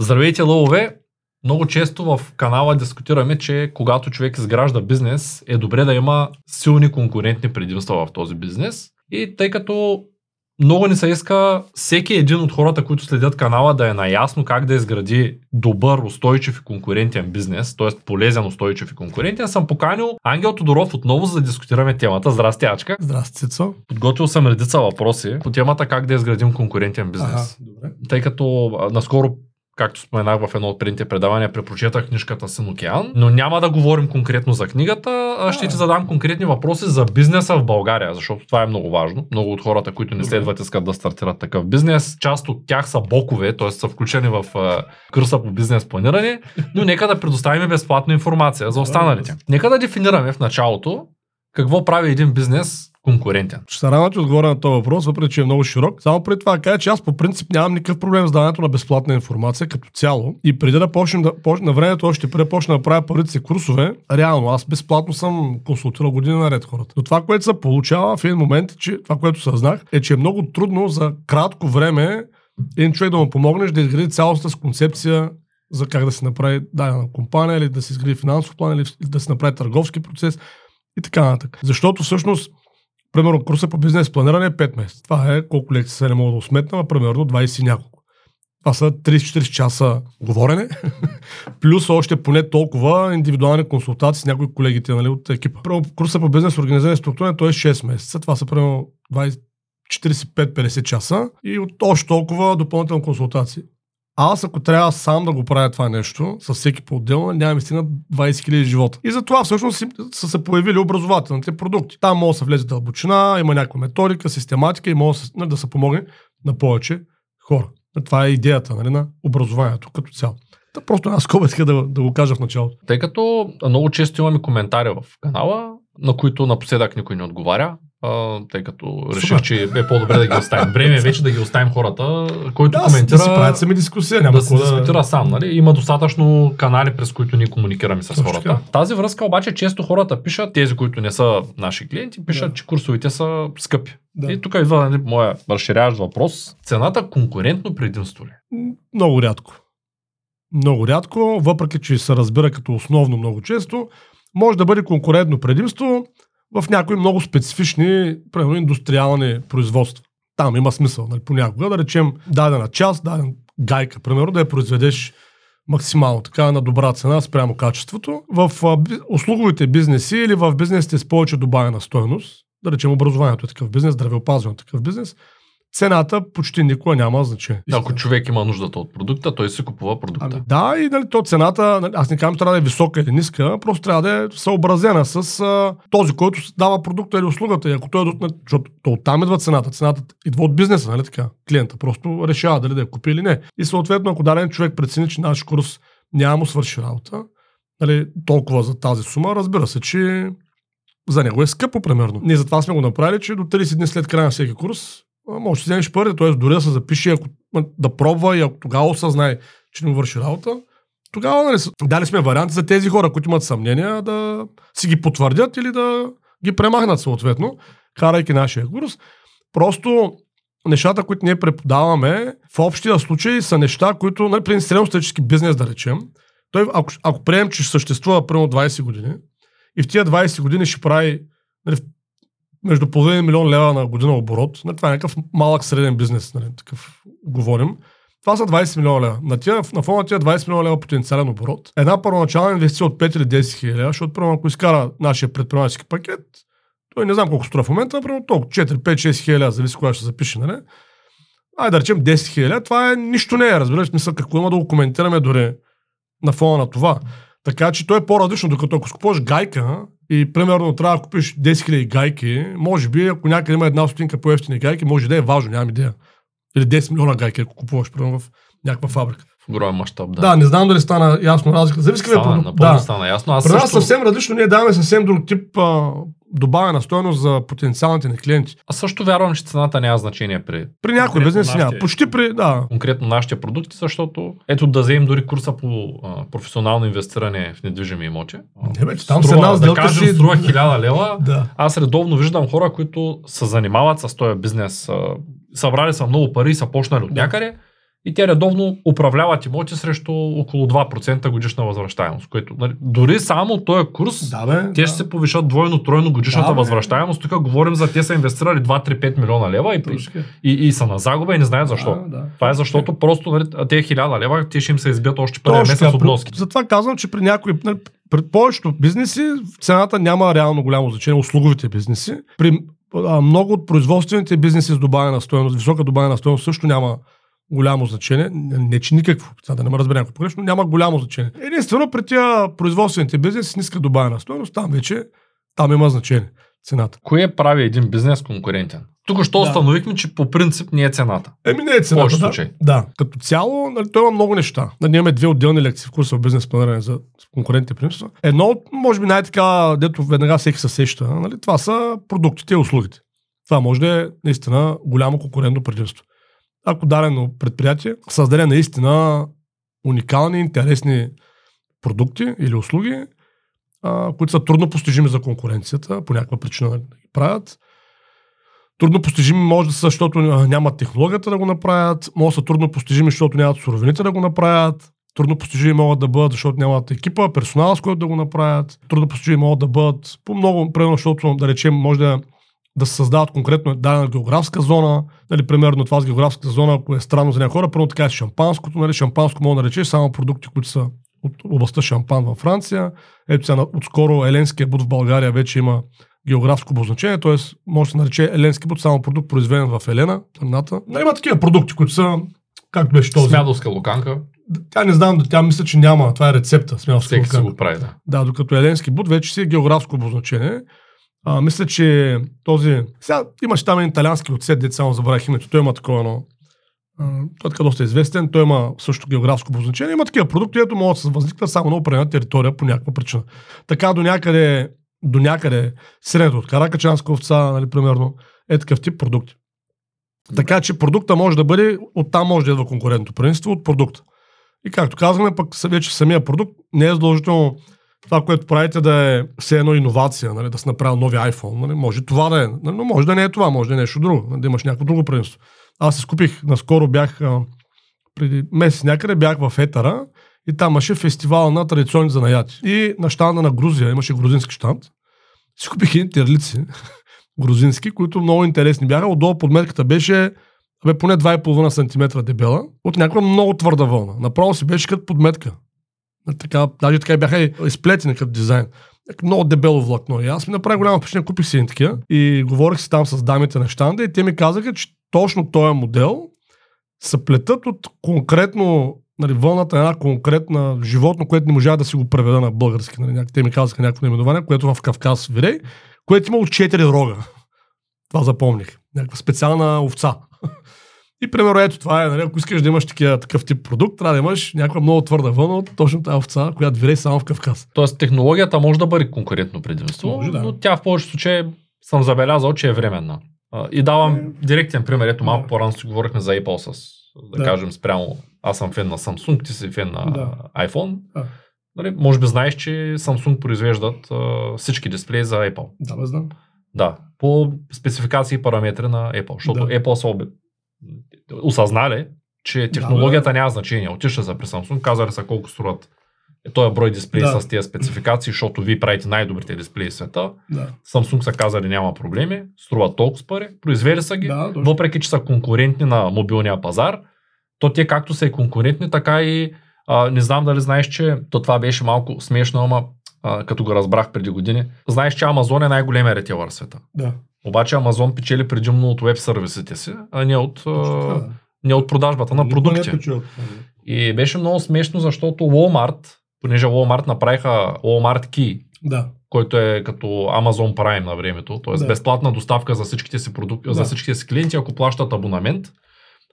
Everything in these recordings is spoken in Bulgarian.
Здравейте, лъвове! Много често в канала дискутираме, че когато човек изгражда бизнес, е добре да има силни конкурентни предимства в този бизнес. И тъй като много ни се иска всеки един от хората, които следят канала, да е наясно как да изгради добър, устойчив и конкурентен бизнес, т.е. полезен, устойчив и конкурентен, съм поканил Ангел Тодоров отново, за да дискутираме темата. Здрасти, Ачка. Здрасти, Цицо. Подготвил съм редица въпроси по темата как да изградим конкурентен бизнес. Ага, добре. Тъй като наскоро както споменах в едно от предните предавания, препрочетах книжката Син океан, но няма да говорим конкретно за книгата, а ще ти задам конкретни въпроси за бизнеса в България, защото това е много важно. Много от хората, които не следват, искат да стартират такъв бизнес. Част от тях са бокове, т.е. са включени в курса по бизнес планиране, но нека да предоставим безплатна информация за останалите. Нека да дефинираме в началото какво прави един бизнес конкурентен. Ще се рано ти отговоря на този въпрос, въпреки че е много широк. Само преди това кажа, че аз по принцип нямам никакъв проблем с даването на безплатна информация като цяло. И преди да почнем да, поч- на времето още преди почна да правя първите си курсове, реално аз безплатно съм консултирал години наред хората. Но това, което се получава в един момент, че това, което съзнах, е, че е много трудно за кратко време един човек да му помогнеш да изгради цялостта с концепция за как да се направи дадена компания, или да се изгради финансов план, или да се направи търговски процес и така нататък. Защото всъщност Примерно курса по бизнес планиране е 5 месеца. Това е колко лекции се не мога да осметна, а примерно 20 и няколко. Това са 30-40 часа говорене, плюс още поне толкова индивидуални консултации с някои колегите нали, от екипа. Първо, курса по бизнес организиране и структура, той е 6 месеца. Това са примерно 20, 45-50 часа и от още толкова допълнителни консултации. Аз ако трябва сам да го правя това нещо, с всеки по-отделно, няма ми стигнат 20 000 живота. И затова всъщност са се появили образователните продукти. Там може да се влезе дълбочина, има някаква методика, систематика и може да се помогне на повече хора. Това е идеята нали, на образованието като цяло. Та просто една скоба да, да го кажа в началото. Тъй като много често имаме коментари в канала, на които напоследък никой не отговаря а, тъй като реших, че е по-добре да ги оставим. Време е вече да ги оставим хората, който да, коментира. Да си правят сами дискусия, няма да се дискутира сам. Нали? Има достатъчно канали, през които ние комуникираме с хората. Така. Тази връзка обаче често хората пишат, тези, които не са наши клиенти, пишат, да. че курсовите са скъпи. Да. И тук идва нали, моя разширяващ въпрос. Цената конкурентно предимство ли? Много рядко. Много рядко, въпреки че се разбира като основно много често, може да бъде конкурентно предимство, в някои много специфични, примерно индустриални производства. Там има смисъл, нали, понякога, да речем дадена част, даден гайка, примерно, да я произведеш максимално така на добра цена спрямо качеството. В услуговите бизнеси или в бизнесите с повече добавена стоеност, да речем образованието е такъв бизнес, здравеопазването е такъв бизнес, цената почти никога няма значение. Ако човек има нуждата от продукта, той си купува продукта. Ами, да, и нали, то цената, нали, аз не казвам, трябва да е висока или ниска, просто трябва да е съобразена с а, този, който дава продукта или услугата. И ако той е, защото то оттам идва цената. Цената идва от бизнеса, нали така? Клиента просто решава дали да я купи или не. И съответно, ако даден човек прецени, че наш курс няма му свърши работа, нали, толкова за тази сума, разбира се, че за него е скъпо, примерно. Ние затова сме го направили, че до 30 дни след края на всеки курс може да вземеш пари, т.е. дори да се запише, ако, да пробва и ако тогава осъзнае, че не върши работа, тогава нали, дали сме варианти за тези хора, които имат съмнения, да си ги потвърдят или да ги премахнат съответно, карайки нашия курс. Просто нещата, които ние преподаваме, в общия случай са неща, които, нали, при средностатически бизнес да речем, той, ако, ако приемем, че съществува примерно 20 години и в тия 20 години ще прави нали, между половин милион лева на година оборот. Нали, това е някакъв малък среден бизнес, нали, такъв говорим. Това са 20 милиона лева. На, тия, на фона на тия 20 милиона лева потенциален оборот, една първоначална инвестиция от 5 или 10 хиляди лева, защото първо ако изкара нашия предприемачески пакет, той не знам колко струва в момента, например, толкова 4, 5, 6 хиляди, зависи кога ще запише, нали? Айде да речем 10 хиляди, това е нищо не е, разбираш, мисля, какво има да го коментираме дори на фона на това. Така че той е по-различно, докато ако скупуваш гайка, и примерно трябва да купиш 10 000 гайки, може би, ако някъде има една стотинка по-ефтини гайки, може да е важно, нямам идея. Или 10 милиона гайки, ако купуваш, примерно в някаква фабрика. В огромен мащаб, да. Да, не знам дали стана ясно разлика. Зависи какъв е продукт. Да, стана ясно. Аз При нас също... съвсем различно, ние даваме съвсем друг тип а, добавена стоеност за потенциалните ни клиенти. Аз също вярвам, че цената няма значение при. При някой бизнес няма. Почти при. Да. Конкретно нашите продукти, защото ето да вземем дори курса по а, професионално инвестиране в недвижими имоти. Не, бе, там струва, една да кажем, си... струва 1000 лева. да. Аз редовно виждам хора, които се занимават с този бизнес. събрали са много пари и са почнали от някъде и те редовно управляват имоти срещу около 2% годишна възвръщаемост, което нали, дори само този курс Да, бе. те да. ще се повишат двойно, тройно годишната Да, възвръщаемост. Тук говорим за те са инвестирали 2-3-5 милиона лева и, така. и, и са на загуба и не знаят защо. Да, да. Това е защото просто нали, те 1000 лева, те ще им се избият още първия месец от носки. Затова казвам, че при някои, нали, при повечето бизнеси цената няма реално голямо значение, услуговите бизнеси. При а, много от производствените бизнеси с добавена стоеност, висока добавена стоеност също няма голямо значение. Не, не че никакво, сега да не ме разбере някой погрешно, няма голямо значение. Единствено при тия производствените бизнеси с ниска добавена стоеност, там вече там има значение цената. Кое прави един бизнес конкурентен? Тук що Да. установихме, че по принцип не е цената. Еми не е цената. повечето да. случаи. Да. Като цяло, нали, той има много неща. Нали, имаме две отделни лекции в курса в бизнес планиране за конкурентните принципи. Едно от, може би най-така, дето веднага всеки се сеща, нали, това са продуктите и услугите. Това може да е наистина голямо конкурентно предимство. Ако дадено предприятие създаде наистина уникални, интересни продукти или услуги, а, които са трудно постижими за конкуренцията, по някаква причина да ги правят, Трудно постижими може да са, защото нямат технологията да го направят, може да са трудно постижими, защото нямат суровините да го направят, трудно постижими могат да бъдат, защото нямат екипа, персонала, с който да го направят, трудно постижими могат да бъдат по много, примерно, защото, да речем, може да, да се създават конкретно дадена географска зона, нали, примерно това с географската зона, ако е странно за някои хора, първо така е шампанското, нали, шампанско може да наречеш само продукти, които са от областта шампан във Франция. Ето сега, отскоро Еленския буд в България вече има географско обозначение, т.е. може да се нарече еленски буд, само продукт произведен в Елена, планината. Но има такива продукти, които са, както беше този. Смядовска луканка, Тя не знам, тя мисля, че няма. Това е рецепта. Смятам, всеки си го прави, да. да, докато Еленски буд вече си е географско обозначение. А, мисля, че този... Сега имаше там един италиански отсет, дет само забравих името. Той има такова а, Той е така доста известен. Той има също географско обозначение. Има такива продукти, ето могат да се възникнат само на определена територия по някаква причина. Така до някъде, до някъде средното от каракачанска овца, нали, примерно, е такъв тип продукти. Така че продукта може да бъде, оттам може да идва конкурентното предимство от продукта. И както казваме, пък вече самия продукт не е задължително това, което правите да е все едно иновация, нали, да се направил нови iPhone. Нали, може това да е, нали, но може да не е това, може да е нещо друго, нали, да имаш някакво друго предимство. Аз се скупих, наскоро бях, а, преди месец някъде бях в Етара и там имаше фестивал на традиционни занаяти. И на щанда на Грузия, имаше грузински щанд, си купих едни терлици, грузински, които много интересни бяха. Отдолу подметката беше бе, поне 2,5 см дебела, от някаква много твърда вълна. Направо си беше като подметка. Така, даже така бяха изплетени като дизайн. Много дебело влакно. И аз ми направи голяма впечатление, купих си такива и говорих си там с дамите на щанда и те ми казаха, че точно този модел се плетат от конкретно нали, вълната на една конкретна животно, което не можа да си го преведа на български. Нали, те ми казаха някакво наименование, което в Кавказ вирей, което имало 4 рога. Това запомних. Някаква специална овца. И примерно ето това е, нали, ако искаш да имаш такива, такъв тип продукт, трябва да имаш някаква много твърда вълна от точно тази овца, която вирее само в Кавказ. Тоест технологията може да бъде конкурентно предимство, Може, да. но тя в повечето случаи съм забелязал, че е временна. И давам директен пример. Ето малко Да. по-рано си говорихме за Apple с, да, Да. кажем, спрямо аз съм фен на Samsung, ти си фен на Да. iPhone. Да. Нали, може би знаеш, че Samsung произвеждат а, всички дисплеи за Apple. Да, бе, знам. Да, по спецификации и параметри на Apple, защото Да. Apple са. Осъзнали, че технологията няма значение. Отишли са при Samsung, казали са колко струват е този брой дисплеи Да. с тези спецификации, защото вие правите най-добрите дисплеи в света. Да. Samsung са казали няма проблеми, струват толкова пари, произвели са ги, Да, точно. въпреки че са конкурентни на мобилния пазар, то те както са и конкурентни, така и а, не знам дали знаеш, че то това беше малко смешно, ама а, като го разбрах преди години. Знаеш, че Amazon е най-големия ретейлър в света. Да. Обаче Amazon печели предимно от веб сервисите си, а не от, а, не от продажбата на е продукти. това. И беше много смешно, защото Walmart, понеже Walmart направиха Walmart Key, Да. който е като Amazon Prime на времето, т.е. Да. безплатна доставка за всичките си продукти, за Да. всичките си клиенти, ако плащат абонамент.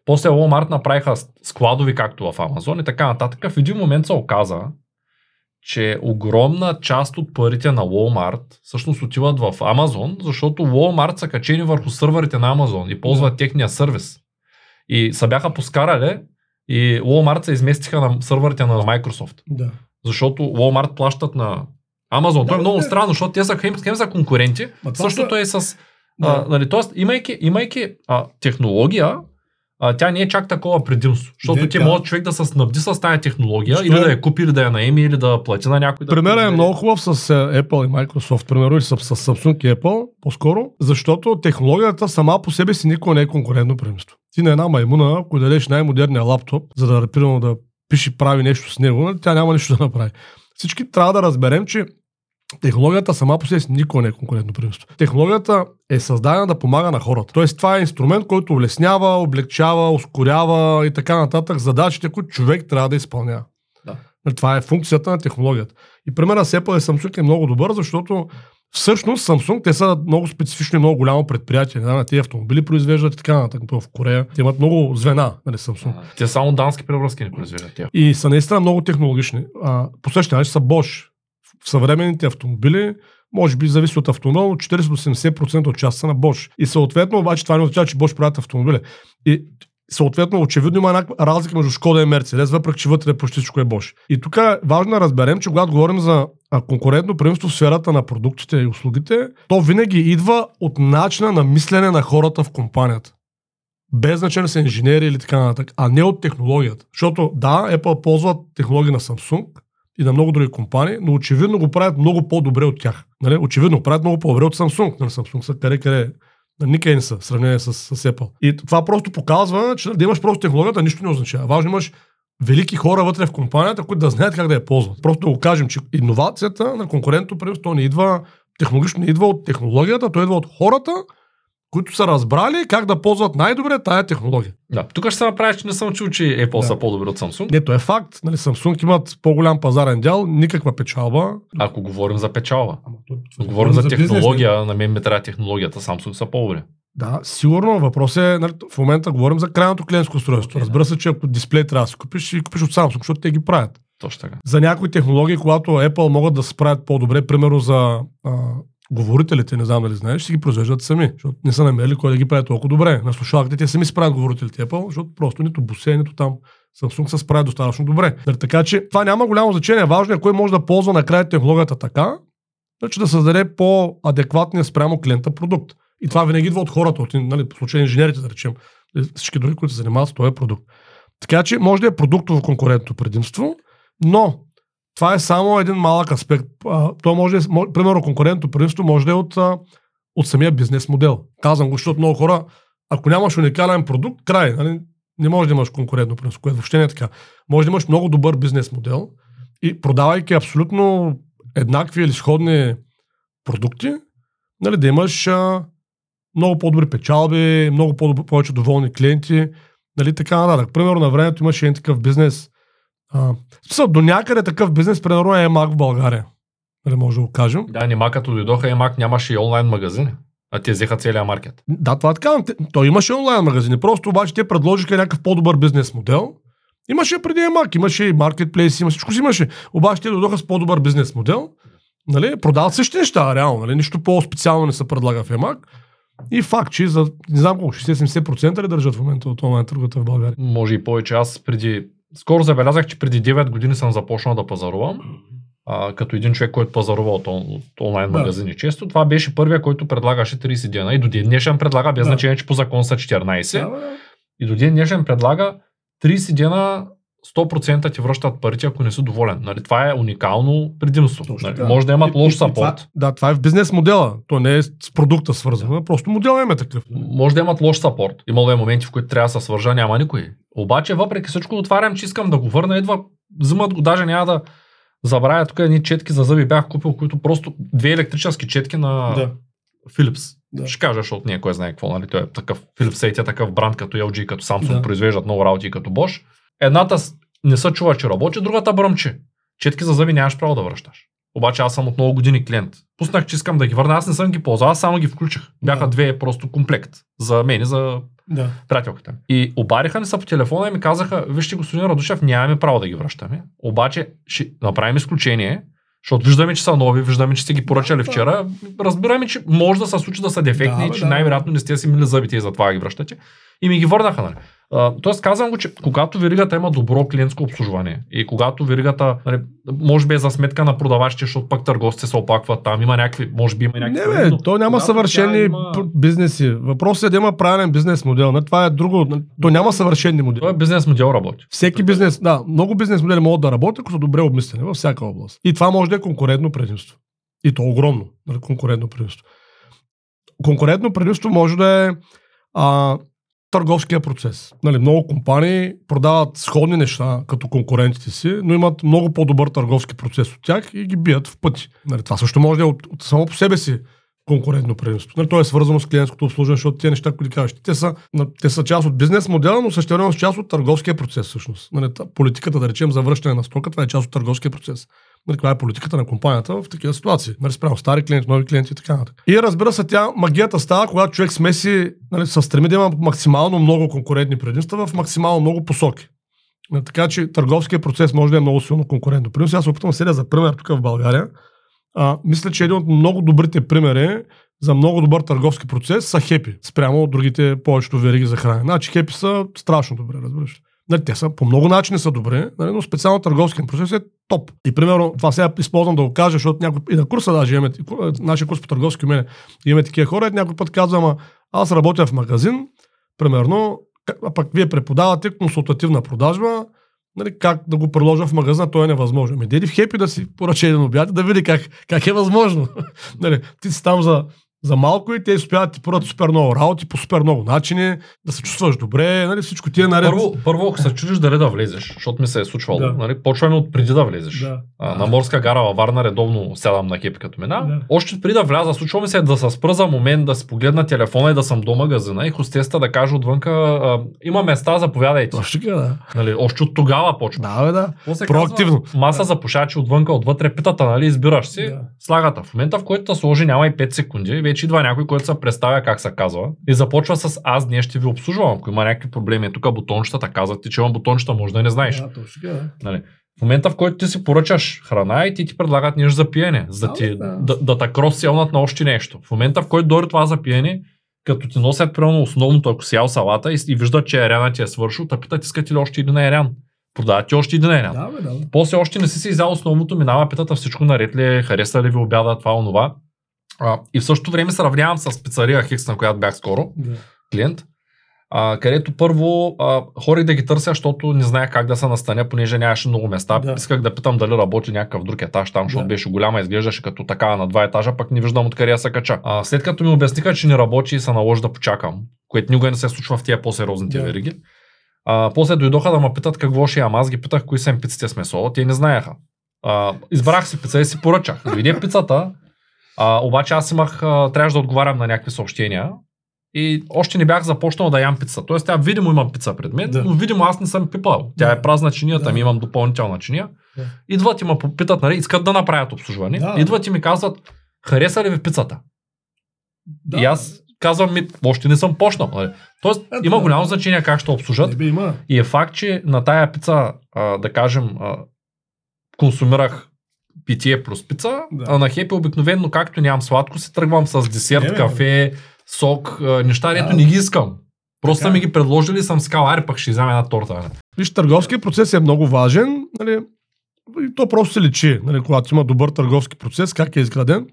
После Walmart направиха складови, както в Amazon и така нататък. В един момент се оказа, че огромна част от парите на Walmart всъщност отиват в Amazon, защото Walmart са качени върху сървърите на Amazon и ползват техния сервис. И се бяха поскарали и Walmart се изместиха на сървърите на Microsoft. Да. Защото Walmart плащат на Amazon. Да, Това е много да. странно, защото те са хем, хем са конкуренти. Същото са- е с... Да. А, нали, тоест, имайки, имайки а, технология, а, тя не е чак такова предимство. Защото Не, ти тя- може човек да се снабди с тази технология, Що или е? да я купи, или да я наеми, или да плати на някой. Да Примерът е произведе. много хубав с е, Apple и Microsoft, примерно, или с, с Samsung и Apple, по-скоро, защото технологията сама по себе си никога не е конкурентно предимство. Ти на една маймуна, ако дадеш най-модерния лаптоп, за да, примерно, да пише прави нещо с него, тя няма нищо да направи. Всички трябва да разберем, че технологията сама по себе си никога не е конкурентно предимство. Технологията е създадена да помага на хората. Тоест това е инструмент, който улеснява, облегчава, ускорява и така нататък задачите, които човек трябва да изпълнява. Да. Това е функцията на технологията. И примерът с Apple и Samsung е много добър, защото всъщност Samsung, те са много специфично и много голямо предприятие. Знам, на тези автомобили произвеждат и така нататък. В Корея те имат много звена, нали, Samsung. А, Те само дански превръзки не произвеждат тя. И са наистина много технологични. А, по същия начин са Bosch. Съвременните автомобили, може би зависи от автомобила, но 40 до 70% от част са на Bosch. И съответно, обаче това не означава, че Bosch правят автомобили. И съответно, очевидно има някаква разлика между Шкода и Мерцедес, въпреки че вътре почти всичко е Bosch. И тук е важно да разберем, че когато говорим за конкурентно предимство в сферата на продуктите и услугите, то винаги идва от начина на мислене на хората в компанията без значение са инженери или така нататък, а не от технологията. Защото да, Apple ползват технологии на Samsung и на много други компании, но очевидно го правят много по-добре от тях. Нали? Очевидно го правят много по-добре от Samsung. Нали? Samsung са къде къде никъде не са в сравнение с, с Apple. И това просто показва, че да имаш просто технологията нищо не означава. Важно имаш велики хора вътре в компанията, които да знаят как да я ползват. Просто да го кажем, че иновацията на конкурентно предимство то не идва технологично не идва от технологията, то идва от хората, които са разбрали как да ползват най-добре тая технология. Да, тук ще се направи, че не съм чул, че Apple Да. са по-добри от Samsung. Не, то е факт. Нали, Samsung имат по-голям пазарен дял, никаква печалба. Ако говорим за печалба. Ама то- Говорим за, бизнес, технология, на мен ме трябва технологията, Samsung са по-добри. Да, сигурно. Въпрос е, нали, в момента говорим за крайното клиентско устройство. Окей, да. Разбира се, че ако дисплей трябва да си купиш, си купиш от Samsung, защото те ги правят. Точно така. За някои технологии, когато Apple могат да се справят по-добре, примерно за а, говорителите, не знам дали знаеш, ще ги произвеждат сами, защото не са намерили кой да ги прави толкова добре. На слушалките те сами справят говорителите Apple, защото просто нито Bose, нито там Samsung се справят достатъчно добре. Нали, Така че това няма голямо значение. Важно е кой може да ползва накрая технологията така, че да създаде по-адекватния спрямо клиента продукт. И това винаги идва от хората, от нали, в случай инженерите, да речем, и всички други, които се занимават с този продукт. Така че може да е продуктово конкурентно предимство, но това е само един малък аспект. То може, да е- мо- примерно, конкурентно предимство може да е от, от самия бизнес модел. Казвам го, защото много хора, ако нямаш уникален продукт, край. Нали? Не може да имаш конкурентно предимство, което въобще не е така. Може да имаш много добър бизнес модел и продавайки абсолютно еднакви или сходни продукти, нали, да имаш а, много по-добри печалби, много по- повече доволни клиенти, нали, така нататък. Примерно на времето имаше един такъв бизнес, а, до някъде такъв бизнес, примерно е Емак в България. Нали, може да го кажем. Да, нима като дойдоха Емак нямаше и онлайн магазини. А те взеха целия маркет. Да, това е така. Той имаше онлайн магазини, просто обаче те предложиха някакъв по-добър бизнес модел. Имаше преди Емак, имаше и маркетплейс, има всичко си имаше. Обаче те дойдоха с по-добър бизнес модел. Нали, продават същите неща, реално. Нали, нищо по-специално не се предлага в Емак. И факт, че за, не знам колко, 60-70% ли държат в момента от онлайн търговата в България? Може и повече. Аз преди... Скоро забелязах, че преди 9 години съм започнал да пазарувам. А, като един човек, който пазарува от, он, от онлайн Да. магазини често. Това беше първия, който предлагаше 30 дена. И до ден днешен предлага, без Да. значение, че по закон са 14. Да, бе. И до ден днешен предлага 30 дена 100% ти връщат парите, ако не си доволен. Нали, това е уникално предимство. Точно Нали, така. може да имат лош сапорт. Да, това е в бизнес модела. То не е с продукта свързано. Просто модел е такъв. Може да имат лош сапорт. Имало е моменти, в които трябва да се свържа, няма никой. Обаче, въпреки всичко, отварям, че искам да го върна. Идва, взимат го, даже няма да забравя. Тук едни четки за зъби бях купил, които просто две електрически четки на Да. Philips. Да. Ще кажа, защото ние кой знае какво, нали? Той е такъв Philips е такъв бранд като LG, като Samsung, Да. произвеждат много работи като Bosch. Едната не се чува, че работи, другата бръмчи. Четки за зъби нямаш право да връщаш. Обаче аз съм от много години клиент. Пуснах, че искам да ги върна, аз не съм ги ползвал, аз само ги включих. Бяха Да. две просто комплект. За мен и за Да. приятелката ми. И обариха ни са по телефона и ми казаха, вижте господин Радушев, нямаме право да ги връщаме. Обаче ще направим изключение, защото виждаме, че са нови, виждаме, че сте ги поръчали Да, вчера. Разбираме, че може да се случи да са дефектни Да, бе, че да, най-вероятно не сте си мили зъбите и затова ги връщате. И ми ги върнаха. Нали. Тоест казвам го, че когато веригата има добро клиентско обслужване и когато веригата, нали, може би е за сметка на продавачите, защото пък търговците се оплакват там, има някакви, може би има някакви... Не, бе, то няма съвършени има- бизнеси. Въпросът е да има правилен бизнес модел. Не, това е друго. То няма съвършени модели. Той бизнес модел работи. Всеки бизнес, да, много бизнес модели могат да работят, ако са добре обмислени във всяка област. И това може да е конкурентно предимство. И то огромно нали, конкурентно предимство. Конкурентно предимство може да е а, търговския процес. Нали, много компании продават сходни неща като конкурентите си, но имат много по-добър търговски процес от тях и ги бият в пъти. Нали, това също може да е от, от само по себе си конкурентно предимство. Нали, то е свързано с клиентското обслужване, защото тези неща, които кажеш, те са, те са част от бизнес модела, но същевременно са част от търговския процес всъщност. Нали, та- политиката, да речем, за връщане на стока, това е част от търговския процес. Нали, това е политиката на компанията в такива ситуации. Нали, спрямо стари клиенти, нови клиенти и така нататък. И разбира се, тя магията става, когато човек смеси, нали, се стреми да има максимално много конкурентни предимства в максимално много посоки. Нали, Така че търговския процес може да е много силно конкурентно. Примерно сега се опитвам седя за пример тук в България. А, мисля, че един от много добрите примери за много добър търговски процес са хепи, спрямо от другите повечето вериги за хранене. Значи хепи са страшно добре, разбираш. Ли. Нали, те са по много начини са добре, нали, но специално търговския процес е топ. И примерно, това сега използвам да го кажа, защото някой, и на курса даже имаме, ку- нашия курс по търговски умения, имаме такива хора, и някой път казвам, аз работя в магазин, примерно, а пък вие преподавате консултативна продажба, нали, как да го приложа в магазина, то е невъзможно. Ами деди в Хепи да си поръча един обяд да види как, как е възможно. нали, ти си там за, за малко и те успяват да ти поръчат супер много работи, по супер много начини, да се чувстваш добре, нали, всичко ти е наред. Първо, първо, ако се чудиш дали да влезеш, защото ми се е случвало, Да. нали, почваме от преди да влезеш. Да. А, на морска гара във Варна редовно сядам на хепи като мина. Да. Още преди да вляза, случва ми се да се спра за момент, да си погледна телефона и да съм до магазина и хостеста да каже отвънка, а, има места, заповядайте. Така, да. Нали, още от тогава почва. Да, бе, да. После Проактивно. Казва, маса за пушачи отвънка, отвътре питата, нали, избираш си, Да. слагата. В момента, в който сложи, няма и 5 секунди, вече идва някой, който се представя как се казва и започва с аз днес ще ви обслужвам. Ако има някакви проблеми, тук бутончетата казват ти, че има бутончета, може да не знаеш. Да, точно да. Нали. В момента, в който ти си поръчаш храна и ти ти предлагат нещо за пиене, за ти, да. да, да, те кросселнат на още нещо. В момента, в който дойде това за пиене, като ти носят примерно основното, ако си ял салата и, и виждат, че еряна ти е свършил, те питат искате ли още един ерян. Продават ти още един ерян. Да, бе, да. бе. После още не си си взял основното, минава питата всичко наред ли е, хареса ли ви обяда, това, онова. А, и в същото време се равнявам с пицария Хикс, на която бях скоро, Да. клиент, а, където първо а, хорих да ги търся, защото не знаех как да се настаня, понеже нямаше много места. Да. Исках да питам дали работи някакъв друг етаж там, защото Да. беше голяма, изглеждаше като така на два етажа, пък не виждам откъде я се кача. А, след като ми обясниха, че не работи и се наложи да почакам, което никога не се случва в тия по-сериозните Да. вериги. А, после дойдоха да ме питат какво ще ям. Аз ги питах кои са им пиците с месо. Те не знаеха. А, избрах си пица и си поръчах. Дойде пицата, а, обаче аз имах, а, трябваше да отговарям на някакви съобщения и още не бях започнал да ям пица. Тоест тя видимо имам пица пред мен, Да. но видимо аз не съм пипал. Тя Да. е празна чиния, там Да. имам допълнителна чиния. Да. Идват и ме попитат, нали, искат да направят обслужване. Да. Идват и ми казват, хареса ли ви пицата? Да. И аз казвам, ми, още не съм почнал. Нали. Тоест Ето, има да. голямо значение как ще обслужат. Би има. И е факт, че на тая пица, а, да кажем, а, консумирах питие плюс пица, Да. а на хепи обикновено, както нямам сладко, се тръгвам с десерт, Не, бе, кафе, сок, а, неща, Да. дето не ги искам. Просто Така ми е. ги предложили съм сказал, аре пък ще взема една торта. Виж, търговският процес е много важен. Нали, и то просто се личи, нали, когато има добър търговски процес, как е изграден.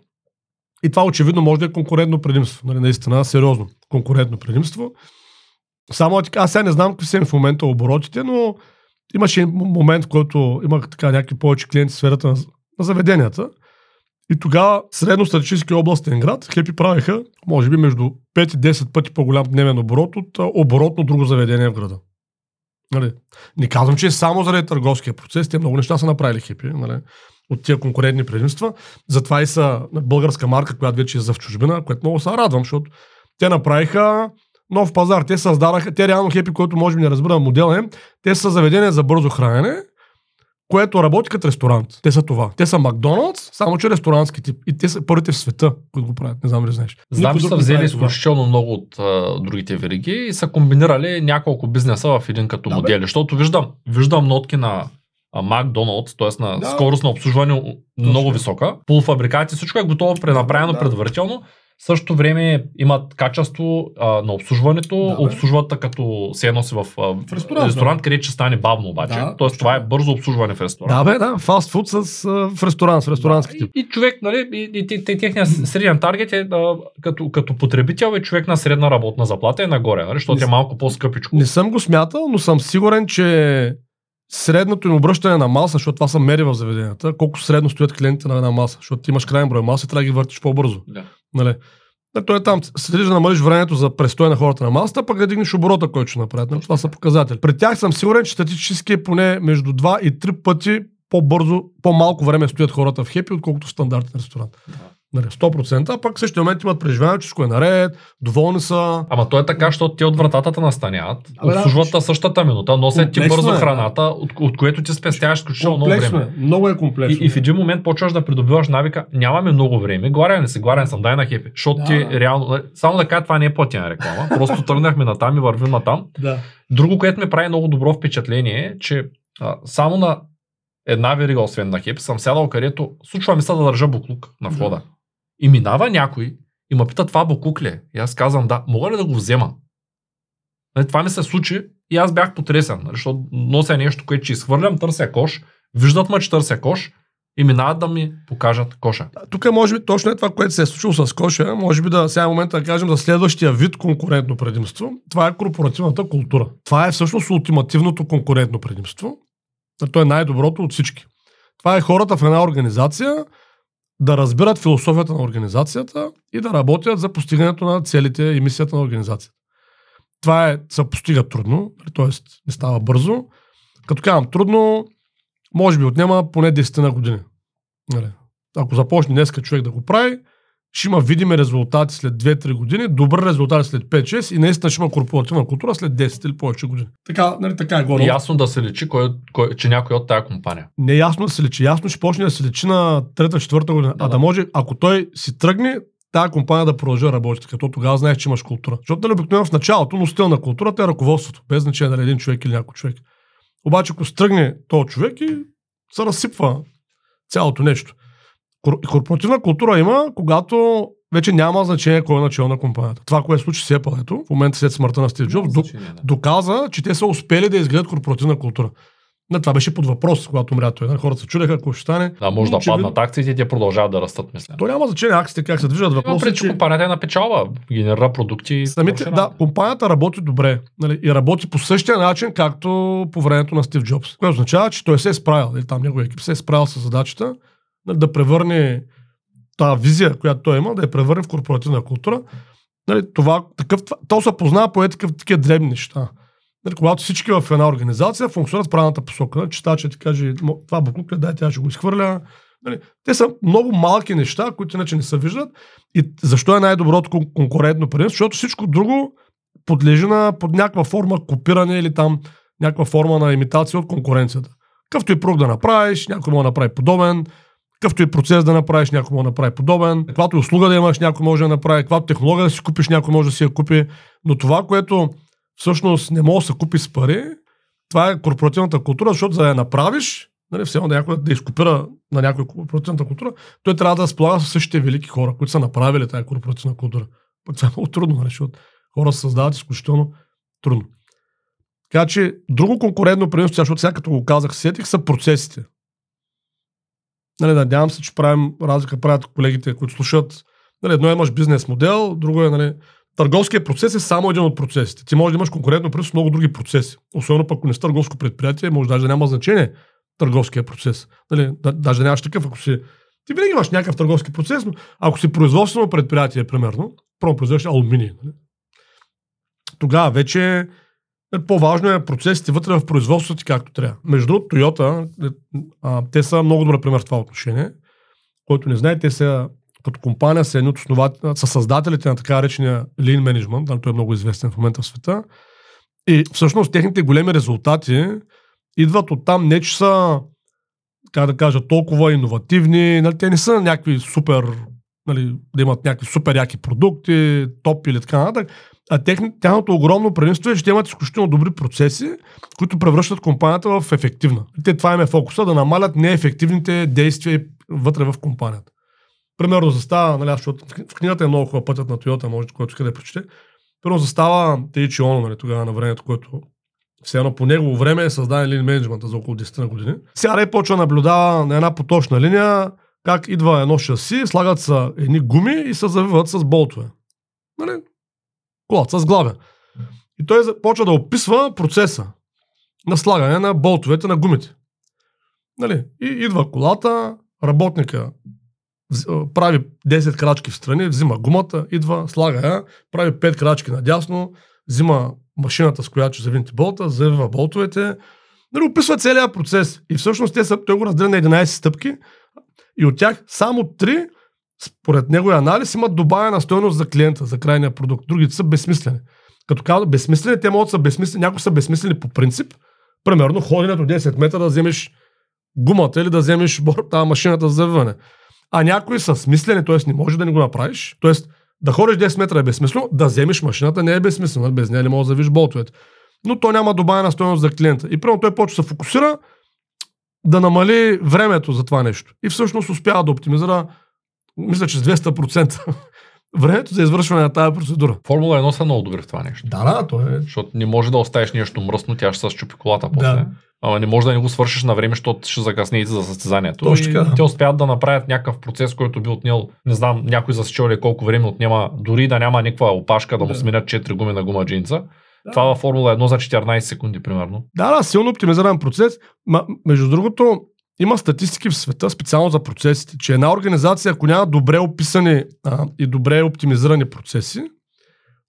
И това очевидно може да е конкурентно предимство. Нали, наистина, сериозно конкурентно предимство. Само да аз сега не знам какви са в момента оборотите, но имаше момент, в който имах така някакви повече клиенти в сферата на, на заведенията. И тогава средностатистически областен град Хепи правиха, може би, между 5 и 10 пъти по-голям дневен оборот от а, оборот на друго заведение в града. Нали? Не казвам, че е само заради търговския процес. Те много неща са направили хипи нали? от тия конкурентни предимства. Затова и са българска марка, която вече е за в чужбина, което много се радвам, защото те направиха нов пазар. Те създадаха, те реално хепи, който може би не разбира модела е, те са заведения за бързо хранене, което работи като ресторант. Те са това. Те са Макдоналдс, само че ресторантски тип. И те са първите в света, които го правят. Не знам дали знаеш. Знам, че са взели изключително много от а, другите вериги и са комбинирали няколко бизнеса в един като Да, бе. модели. Защото виждам, виждам нотки на Макдоналдс, т.е. на Да. скорост на обслужване много Точно. висока. Полуфабрикати, всичко е готово, пренаправено Да. предварително. В същото време имат качество а, на обслужването, Да, да, бе. обслужват като се едно си в, а, В ресторант, ресторант където ще стане бавно обаче. Да, Тоест това е бързо обслужване в ресторант. Да, бе, да, фастфуд с, а, в ресторант, с ресторантски тип. И, и човек, нали, и, и, и, и техният среден таргет е а, като, като потребител е човек на средна работна заплата е нагоре, нали, защото Не е малко по-скъпичко. Не съм го смятал, но съм сигурен, че средното им обръщане на маса, защото това са мери в заведенията, колко средно стоят клиентите на една маса, защото ти имаш крайен брой маси, трябва да ги въртиш по-бързо. Да. Нали? Той е там, следиш да намалиш времето за престой на хората на масата, пък да дигнеш оборота, който ще направят. Нали? Това са показатели. При тях съм сигурен, че статистически е поне между 2 и 3 пъти по-бързо, по-малко време стоят хората в хепи, отколкото в стандартен ресторант. Да. Нали, 100%, а пък в същия момент имат преживяване, че всичко е наред, доволни са. Ама то е така, защото те от вратата настаняват, Абе, да. обслужват на същата минута, носят ти бързо е, да. храната, от, от което ти спестяваш изключително много време. е. Много е И, комплексно. и в един момент почваш да придобиваш навика, нямаме много време, гладен си, гладен съм, дай на хепи. Защото Да, ти да. реално, само да кажа, това не е платена реклама, просто тръгнахме на там и вървим на там. Да. Друго, което ми прави много добро впечатление е, че а, само на една верига, освен на хеп, съм сядал където случва ми се да държа буклук на входа. И минава някой и ме пита това е? И аз казвам да, мога ли да го взема? Нали, това ми се случи и аз бях потресен, нали, защото нося нещо, което ще изхвърлям, търся кош, виждат ме, че търся кош и минават да ми покажат коша. Тук може би точно е това, което се е случило с Коша. Може би да сега е момента да кажем за следващия вид конкурентно предимство. Това е корпоративната култура. Това е всъщност ултимативното конкурентно предимство. То е най-доброто от всички. Това е хората в една организация да разбират философията на организацията и да работят за постигането на целите и мисията на организацията. Това е, се постига трудно, т.е. не става бързо. Като казвам трудно, може би отнема поне 10 на години. Нали? Ако започне днеска човек да го прави, ще има видими резултати след 2-3 години, добър резултат след 5-6 и наистина ще има корпоративна култура след 10 или повече години. Така, нали, така е горе. Ясно да се личи, кой, кой, че някой от тая компания. Не ясно да се личи. Ясно ще почне да се личи на трета, четвърта година. Да, а да да. може, ако той си тръгне, тази компания да продължи да работи, като тогава знаеш, че имаш култура. Защото нали, обикновено в началото носител на културата е ръководството, без значение дали един човек или някой човек. Обаче, ако стръгне този човек и се разсипва цялото нещо. Кор- Корпоративна култура има, когато вече няма значение кой е начал на компанията. Това, което случи с Apple, в момента след смъртта на Стив Джобс, до, доказа, че те са успели да изградят корпоративна култура. Не, това беше под въпрос, когато умря той. Нали, Хората се чудеха какво ще стане. Да, може да паднат акциите и те продължават да растат, мисля. То няма значение акциите как се движат. Въпросът е, че компанията е на печалба, генерира продукти. самите, да, компанията работи добре. Нали, и работи по същия начин, както по времето на Стив Джобс. Което означава, че той се е справил, или там неговия екип се е справил с задачата нали, да превърне тази визия, която той има, да я превърне в корпоративна култура. Нали, това, такъв, то се познава по е такъв, такива дребни неща. Нали, когато всички в една организация функционират в правилната посока. Нали, читача ти каже, «Мо, това буклук ли, дай тя ще го изхвърля. Нали, те са много малки неща, които иначе не се виждат. И защо е най-доброто кон- конкурентно предимство? Защото всичко друго подлежи на под някаква форма копиране или там някаква форма на имитация от конкуренцията. Какъвто и продукт да направиш, някой може да направи подобен, какъвто и процес да направиш, някой може да направи подобен, каквато услуга да имаш, някой може да направи, каквато технология да си купиш, някой може да си я купи. Но това, което всъщност не може да се купи с пари, това е корпоративната култура, защото за да я направиш, нали, все едно някой да изкопира на някой корпоративната култура, той трябва да разполага с същите велики хора, които са направили тази корпоративна култура. Пък това е много трудно, нали, защото хора се създават изключително трудно. Така че, друго конкурентно предимство, защото сега като го казах, сетих, са процесите. Нали, надявам се, че правим разлика, правят колегите, които слушат. Нали, едно е имаш бизнес модел, друго е, нали, търговският процес е само един от процесите. Ти можеш да имаш конкурентно с много други процеси. Особено пък, ако не си търговско предприятие, може даже да няма значение търговския процес. Нали, да, даже да нямаш такъв, ако си... Ти винаги имаш някакъв търговски процес, но ако си производствено предприятие, примерно, първо произвеждаш алуминий. Нали? Тогава вече е, по-важно е процесите вътре в производството ти както трябва. Между другото, Toyota, е, те са много добър пример в това отношение. Който не знае, те са като компания са едни от са създателите на така речения Lean Management, той е много известен в момента в света. И всъщност техните големи резултати идват от там не, че са как да кажа, толкова иновативни, нали, те не са някакви супер, нали, да имат някакви супер яки продукти, топ или така нататък, а тяхното огромно предимство е, че те имат изключително добри процеси, които превръщат компанията в ефективна. Те това им е фокуса, да намалят неефективните действия вътре в компанията. Примерно застава, нали, защото в книгата е много хубав пътят на Тойота, може който иска да прочете. Примерно застава Тейчи Оно, нали, тогава на времето, което все едно по негово време е създаден лин менеджмента за около 10 на години. Сега почва да наблюдава на една поточна линия как идва едно шаси, слагат се едни гуми и се завиват с болтове. Нали? Колата с главя. И той почва да описва процеса на слагане на болтовете на гумите. Нали? И идва колата, работника прави 10 крачки в страни, взима гумата, идва, слага я, прави 5 крачки надясно, взима машината, с която ще завинти болта, завива болтовете, нали, описва целият процес. И всъщност те са, той го разделя на 11 стъпки и от тях само 3, според неговия анализ, имат добавена стоеност за клиента, за крайния продукт. Другите са безсмислени. Като казвам безсмислени, те могат да са безсмислени, някои са безсмислени по принцип. Примерно ходенето 10 метра да вземеш гумата или да вземеш тази машината за завиване. А някои са смислени, т.е. не може да не го направиш. Т.е. да ходиш 10 метра е безсмислено, да вземеш машината не е безсмислено, без нея не може да завиш болтовете. Но то няма добавена стоеност за клиента. И прямо той почва да се фокусира да намали времето за това нещо. И всъщност успява да оптимизира, мисля, че с 200% времето за извършване на тази процедура. Формула 1 са много добри в това нещо. Да, да, то е. Защото не може да оставиш нещо мръсно, тя ще се щупи колата после. Да. Ама не може да не го свършиш на време, защото ще закъснеете за състезанието. Точно така. те успяват да направят някакъв процес, който би отнел, не знам, някой засечил ли колко време отнема, дори да няма никаква опашка да му Да. сменят 4 гуми на гума джинса. Това във Формула 1 за 14 секунди, примерно. Да, да, силно оптимизиран процес. Ма, между другото, има статистики в света специално за процесите, че една организация, ако няма добре описани а, и добре оптимизирани процеси,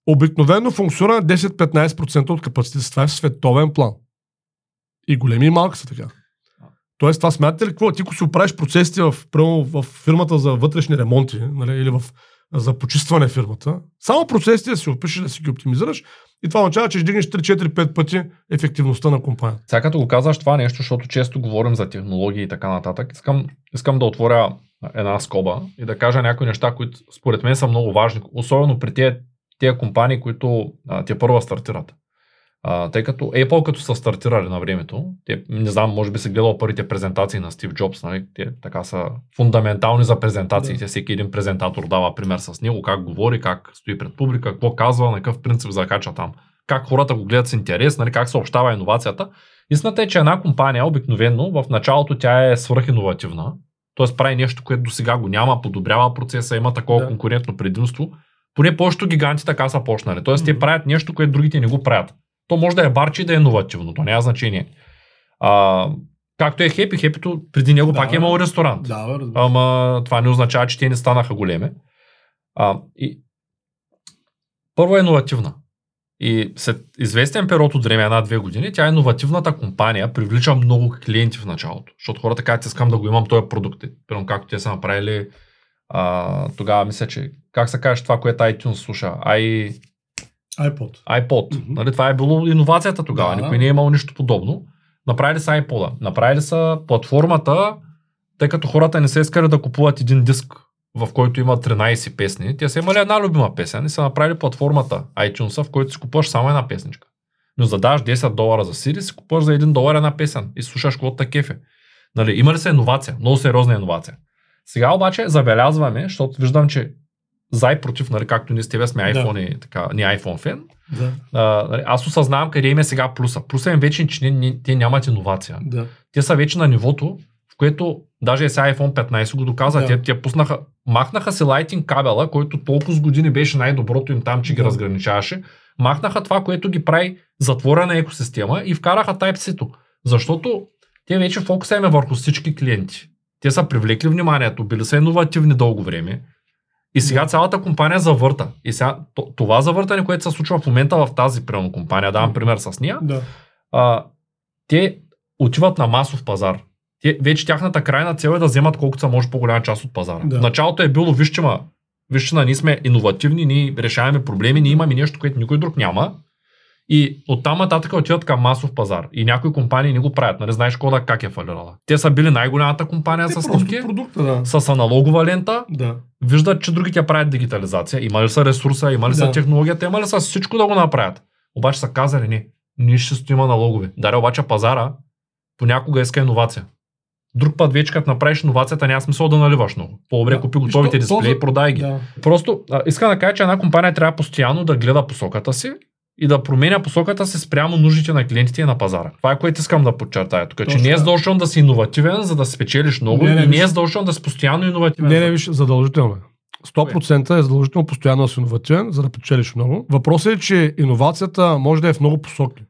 обикновено функционира на 10-15% от капацитета. Това е в световен план. И големи и малки са така. Тоест, това смятате ли какво? Ти ако си оправиш процесите в, примерно, в фирмата за вътрешни ремонти, нали, или в, за почистване фирмата, само процесите да си опишеш, да си ги оптимизираш и това означава, че ще дигнеш 3-4-5 пъти ефективността на компанията. Сега като го казваш това нещо, защото често говорим за технологии и така нататък, искам, искам да отворя една скоба и да кажа някои неща, които според мен са много важни, особено при тези, тези компании, които те първа стартират. А, тъй като Apple като са стартирали на времето, те, не знам, може би се гледал първите презентации на Стив Джобс, нали? те така са фундаментални за презентациите, Да. всеки един презентатор дава пример с него, как говори, как стои пред публика, какво казва, на какъв принцип закача там, как хората го гледат с интерес, нали? как съобщава иновацията. Истината е, че една компания обикновено в началото тя е свръхиновативна, т.е. прави нещо, което до сега го няма, подобрява процеса, има такова Да. конкурентно предимство. Поне повечето гиганти така са почнали. Т.е. те Мгм. правят нещо, което другите не го правят. То може да е барче и да е иновативно, то няма значение. А, както е Хепи, Хепито преди него Да. пак е имал ресторант. Да, разбира. Ама това не означава, че те не станаха големи. А, и... Първо е иновативна. И след известен период от време, една-две години, тя е иновативната компания, привлича много клиенти в началото. Защото хората казват, искам да го имам този продукт. Примерно както те са направили а, тогава мисля, че как се каже това, което iTunes слуша? I, iPod. iPod. Мгм. Нали, това е било иновацията тогава. Да. Никой не е имал нищо подобно. Направили са iPod. Направили са платформата, тъй като хората не са искали да купуват един диск, в който има 13 песни. Те са имали една любима песен и са направили платформата iTunes, в който си купуваш само една песничка. Но за да даш 10 долара за CD, си купуваш за 1 долар една песен и слушаш те кефе. Нали, има ли се иновация? Много сериозна иновация. Сега обаче забелязваме, защото виждам, че за и против, нали, както ние с тебе сме Да. iPhone и така, не iPhone фен, Да, а, нали, аз осъзнавам къде им е сега плюса. Плюса им вече, че не, те нямат иновация. да. Те са вече на нивото, в което даже е сега iPhone 15 го доказа. Да. Те, те пуснаха, махнаха си лайтинг кабела, който толкова с години беше най-доброто им там, че ги Да. разграничаваше. Махнаха това, което ги прави затворена екосистема и вкараха Type-C-то. Защото те вече фокуса им е върху всички клиенти. Те са привлекли вниманието, били са иновативни дълго време. И сега цялата компания завърта. И сега това завъртане, което се случва в момента в тази примерно компания, давам пример с нея, да. а, те отиват на масов пазар. Те, вече тяхната крайна цел е да вземат колкото са може по-голяма част от пазара. Да. В началото е било, вижте, ма, вижте, ние сме иновативни, ние решаваме проблеми, ние имаме нещо, което никой друг няма. И оттам нататък отиват към масов пазар. И някои компании не го правят. Нали знаеш Кода как е фалирала? Те са били най-голямата компания Те с снимки, продукта, да. с аналогова лента. Да. Виждат, че другите правят дигитализация. Има ли са ресурса, има ли са Да. технологията, има ли са всичко да го направят. Обаче са казали не. Ние ще стоим аналогови. Даре обаче пазара понякога иска иновация. Друг път вече като направиш иновацията няма смисъл да наливаш много. По-добре Да. купи готовите дисплеи, продай ги. Да. Просто а, искам да кажа, че една компания трябва постоянно да гледа посоката си и да променя посоката си спрямо нуждите на клиентите и на пазара. Това е което искам да подчертая тук, че Точно не е задължително да си иновативен, за да спечелиш много Не, не, и не е задължително да си постоянно иновативен. Не, не, виж, задължително е. 100% е задължително постоянно да си иновативен, за да печелиш много. Въпросът е, че иновацията може да е в много посоки.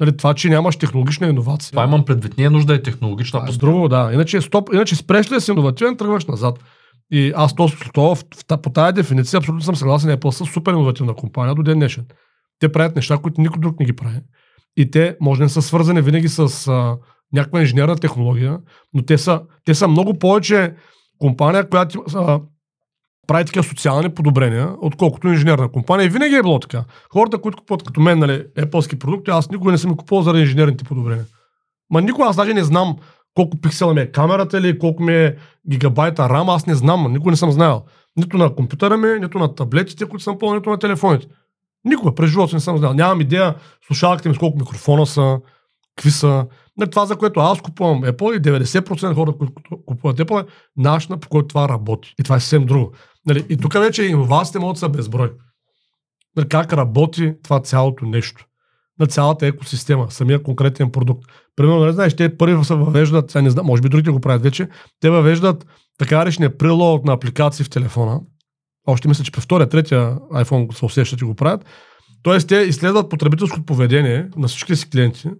Нали, това, че нямаш технологична иновация. Това имам предвид. Не е нужда е технологична Това е постоянно. друго, да. Иначе, стоп, иначе спреш ли да си иновативен, тръгваш назад. И аз то, то, в, в, по тази дефиниция абсолютно съм съгласен. Apple са супер иновативна компания до ден днешен. Те правят неща, които никой друг не ги прави. И те може да не са свързани винаги с а, някаква инженерна технология, но те са, те са много повече компания, която а, прави такива социални подобрения, отколкото инженерна компания. И винаги е било така. Хората, които купуват като мен, нали, Apple продукти, аз никога не съм купувал заради инженерните подобрения. Ма никога аз даже не знам колко пиксела ми е камерата или колко ми е гигабайта RAM, аз не знам, никога не съм знаел. Нито на компютъра ми, нито на таблетите, които съм пълнил, нито на телефоните. Никога, през живота не съм знал. Нямам идея, слушалките ми с колко микрофона са, какви са. Не, това, за което аз купувам Apple и 90% хора, които купуват Apple, е начина по който това работи. И това е съвсем друго. Нали, и тук вече иновациите могат да са безброй. Нали, как работи това цялото нещо на цялата екосистема, самия конкретен продукт. Примерно, не знаеш, те първи се въвеждат, сега не знам, може би другите го правят вече, те въвеждат така наречения прилог на апликации в телефона. Още мисля, че при втория, третия iPhone се усещат и го правят. Тоест, те изследват потребителското поведение на всички си клиенти.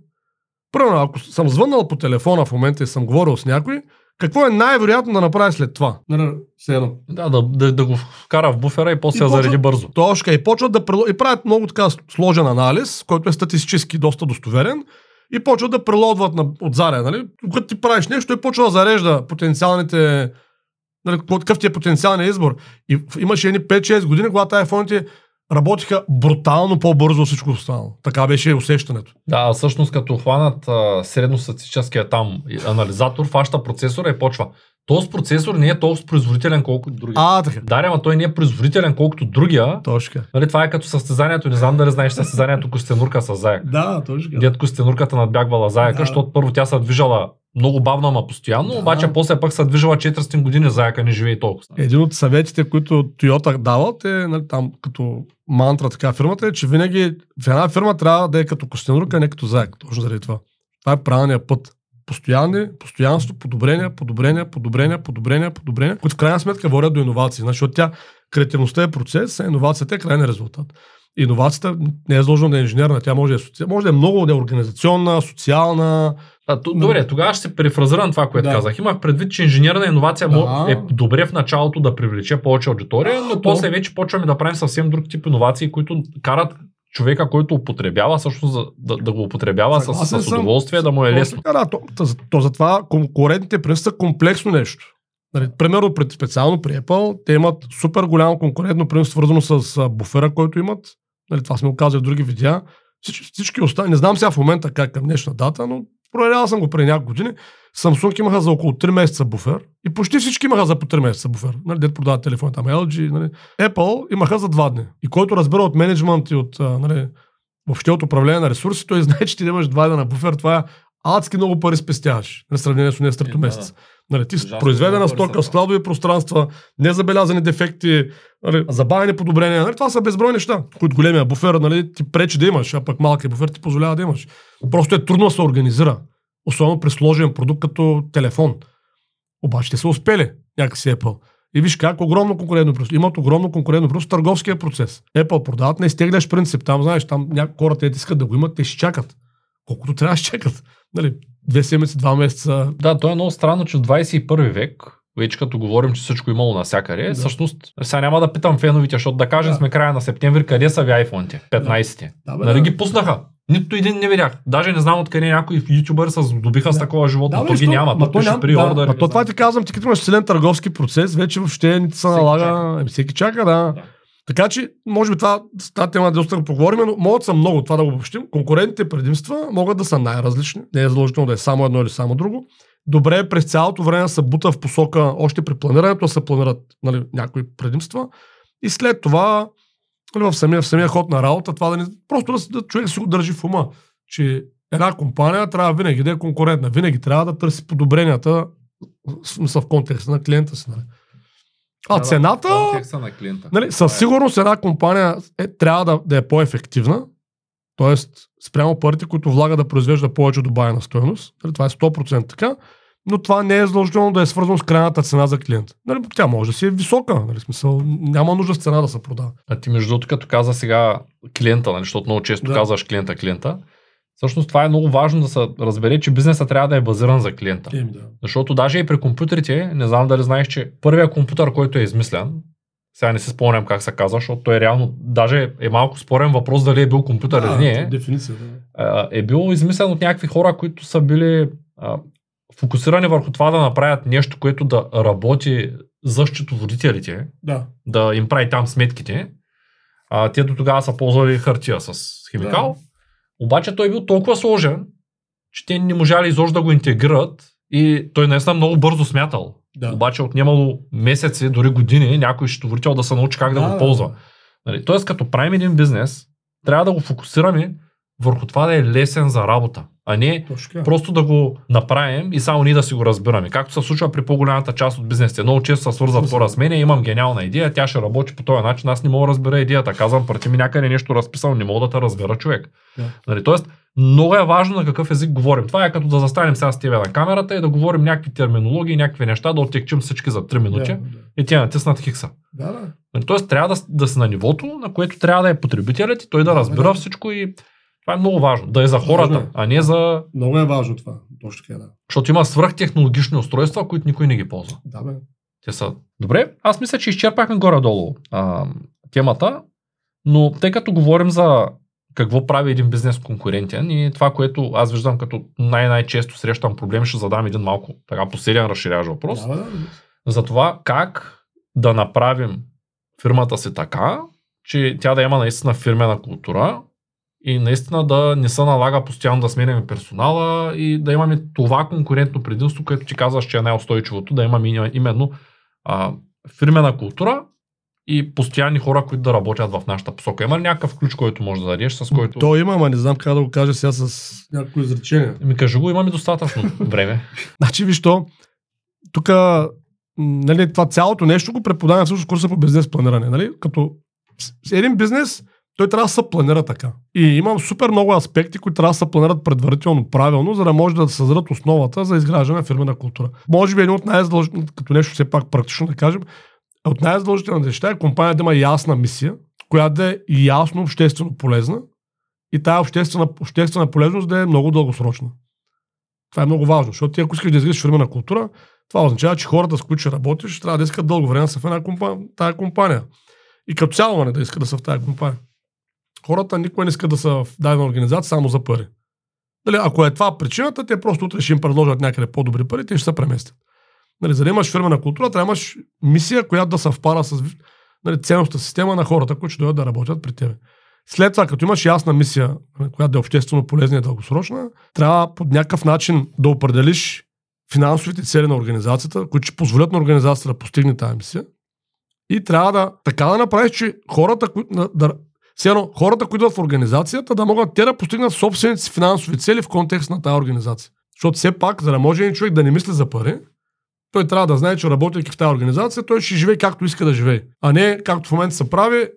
Примерно, ако съм звъннал по телефона в момента и съм говорил с някой, какво е най-вероятно да направи след това? Нали, все едно. Да, да, да, да го вкара в буфера и после почва- зареди бързо. Точка. И почват да и правят много така сложен анализ, който е статистически доста достоверен. И почват да прелодват на, от заря. Нали? Когато ти правиш нещо, и почва да зарежда потенциалните нали, какъв ти е потенциалният избор. И имаше едни 5-6 години, когато iPhone-ите работиха брутално по-бързо от всичко останало. Така беше усещането. Да, всъщност като хванат средностатистическия там анализатор, фаща процесора и почва. Този процесор не е толкова производителен, колкото другия. А, така. Да, ама той не е производителен, колкото другия. Точно. така. Нали, това е като състезанието, не знам дали знаеш състезанието Костенурка с заек. Да, точно. Дед Костенурката надбягвала заека, Да. защото първо тя се движала много бавно, ама постоянно, Да. обаче после пък се движала 400 години заека, не живее толкова. Един от съветите, които Toyota дават е нали, там като мантра така фирмата е, че винаги в една фирма трябва да е като костенурка, не като заек. Точно заради това. Това е правилният път. Постоянни, постоянство, подобрения, подобрения, подобрения, подобрения, подобрения, които в крайна сметка водят до иновации. Значи, защото тя, креативността е процес, а иновацията е крайен резултат. Иновацията не е задължено да е инженерна, тя може да е, соци... може да е много да е организационна, социална. А, добре, тогава ще се перефразирам това, което Да. казах. Имах предвид, че инженерна иновация Да. е добре в началото да привлече повече аудитория, но то- после вече почваме да правим съвсем друг тип иновации, които карат човека, който употребява, за- да, да го употребява с, с съм. удоволствие, да му е лесно. Така, да, то, то, то, затова конкурентните принципи са комплексно нещо. Нали, примерно, пред, специално при Apple, те имат супер голямо конкурентно предимство, свързано с буфера, който имат. Нали, това сме го казали в други видеа. Всички, всички останали, не знам сега в момента как към днешна дата, но проверявал съм го преди няколко години. Samsung имаха за около 3 месеца буфер и почти всички имаха за по 3 месеца буфер. Нали, дето продават телефони, там LG. Нали. Apple имаха за 2 дни. И който разбира от менеджмент и от нали, въобще от управление на ресурси, той знае, че ти имаш 2 дни на буфер. Това е адски много пари спестяваш на сравнение с трето Е, месец. Нали, ти Ужасно произведена стока, в складови пространства, незабелязани дефекти, нали, забавени подобрения. Нали, това са безброй неща, които големия буфер нали, ти пречи да имаш, а пък малкият буфер ти позволява да имаш. Просто е трудно да се организира. Особено при сложен продукт като телефон. Обаче те са успели някакси Apple. И виж как огромно конкурентно просто. Имат огромно конкурентно просто търговския процес. Apple продават на изтегляш принцип. Там, знаеш, там някои хората те искат да го имат, те ще чакат. Колкото трябва ще чакат. Нали, две седмици, два месеца. Да, то е много странно, че в 21 век, вече като говорим, че всичко имало навсякъде, Да. всъщност, сега няма да питам феновите, защото да кажем Да. сме края на септември, къде са ви iPhone-те? 15-те. Да, бе, Нали да. ги пуснаха? Нито един не видях. Даже не знам откъде някой ютубър се здобиха с Да. такова животно. бе, то ги няма. Ма То пише при да, ма то това ти казвам, ти като имаш силен търговски процес, вече въобще не се налага. всеки чака, да. Да. Така че, може би това, тази тема доста да поговорим, но могат са много, това да го обобщим. Конкурентните предимства могат да са най-различни. Не е задължително да е само едно или само друго. Добре е през цялото време се бута в посока, още при планирането, да се планират нали, някои предимства. И след това, нали, в, самия, в самия ход на работа, това да не, просто да, да човек си го държи в ума, че една компания трябва винаги да е конкурентна, винаги трябва да търси подобренията смисъл в контекста на клиента си. Нали. А Да, цената, на клиента. нали, със е. сигурност една компания е, трябва да, да е по-ефективна, т.е. спрямо парите, които влага да произвежда повече добавена стоеност. Нали, това е 100% така, но това не е задължително да е свързано с крайната цена за клиента. Нали, тя може да си е висока, нали, смисъл, няма нужда с цена да се продава. А ти между другото, като каза сега клиента, нали, защото много често да. казваш клиента, клиента, всъщност това е много важно да се разбере, че бизнесът трябва да е базиран за клиента. Еми, да. Защото даже и при компютрите, не знам дали знаеш, че първият компютър, който е измислен, сега не се спомням как се казва, защото той е реално, даже е малко спорен въпрос дали е бил компютър или не, Дефиниция, да. е бил измислен от някакви хора, които са били а, фокусирани върху това да направят нещо, което да работи за счетоводителите, да. да им прави там сметките. А, те до тогава са ползвали хартия с химикал. Обаче той е бил толкова сложен, че те не можали изобщо да го интегрират и той наистина много бързо смятал. Да. Обаче отнемало месеци, дори години, някой счетоводител да се научи как да, Да, го да, ползва. Нали, Тоест, като правим един бизнес, трябва да го фокусираме върху това да е лесен за работа, а не Точно така. просто да го направим и само ние да си го разбираме. Както се случва при по-голямата част от бизнесите. Много често се свързват хора с мен, имам гениална идея, тя ще работи по този начин, аз не мога да разбера идеята. Казвам, прати ми някъде нещо разписал, не мога да те разбера човек. Да. Нали, тоест, много е важно на какъв език говорим. Това е като да застанем сега с тебе на камерата и да говорим някакви терминологии, някакви неща, да оттекчим всички за 3 минути Да, и тя натиснат хикса. да. да. Нали, Тоест трябва да, да си на нивото, на което трябва да е потребителят и той да Да, разбира да. всичко и това е много важно. Да е за Важно хората, е. а не за... Много е важно това. Точно така, да. Защото има свръхтехнологични устройства, които никой не ги ползва. Да, бе. Те са... Добре, аз мисля, че изчерпахме горе-долу а, темата, но тъй като говорим за какво прави един бизнес конкурентен и това, което аз виждам като най-най-често срещам проблем, ще задам един малко така последен разширяващ въпрос. Да, да. за това как да направим фирмата си така, че тя да има наистина фирмена култура и наистина да не се налага постоянно да сменяме персонала и да имаме това конкурентно предимство, което ти казваш, че е най-устойчивото, да имаме именно а, фирмена култура и постоянни хора, които да работят в нашата посока. Има ли някакъв ключ, който може да дадеш, с който... То има, ама не знам как да го кажа сега с някакво изречение. Ми кажи го, имаме достатъчно време. Значи, виж то, тук нали, това цялото нещо го преподаваме всъщност курса по бизнес планиране. Нали? Като един бизнес, той трябва да се планира така. И имам супер много аспекти, които трябва да се планират предварително правилно, за да може да създадат основата за изграждане на фирмена култура. Може би един от най-задължителните, като нещо все пак практично да кажем, от най-задължителните неща е компания да има ясна мисия, която да е ясно обществено полезна и тая обществена, обществена полезност да е много дългосрочна. Това е много важно, защото ти ако искаш да изградиш фирмена култура, това означава, че хората, с които ще работиш, трябва да искат дълго време да са в една компания, тая компания. И като цяло не да искат да са в тази компания. Хората никога не искат да са в дадена организация само за пари. Дали, ако е това причината, те просто утре ще им предложат някъде по-добри пари, те ще се преместят. Нали, за да имаш фирмена култура, трябва да имаш мисия, която да съвпада с нали, ценността система на хората, които ще дойдат да работят при тебе. След това, като имаш ясна мисия, която да е обществено полезна и дългосрочна, трябва по някакъв начин да определиш финансовите цели на организацията, които ще позволят на организацията да постигне тази мисия. И трябва да така да направиш, че хората, които, да, все едно, хората, които идват в организацията, да могат те да постигнат собствените си финансови цели в контекст на тази организация. Защото все пак, за да може един човек да не мисли за пари, той трябва да знае, че работейки в тази организация, той ще живее както иска да живее. А не както в момента се прави,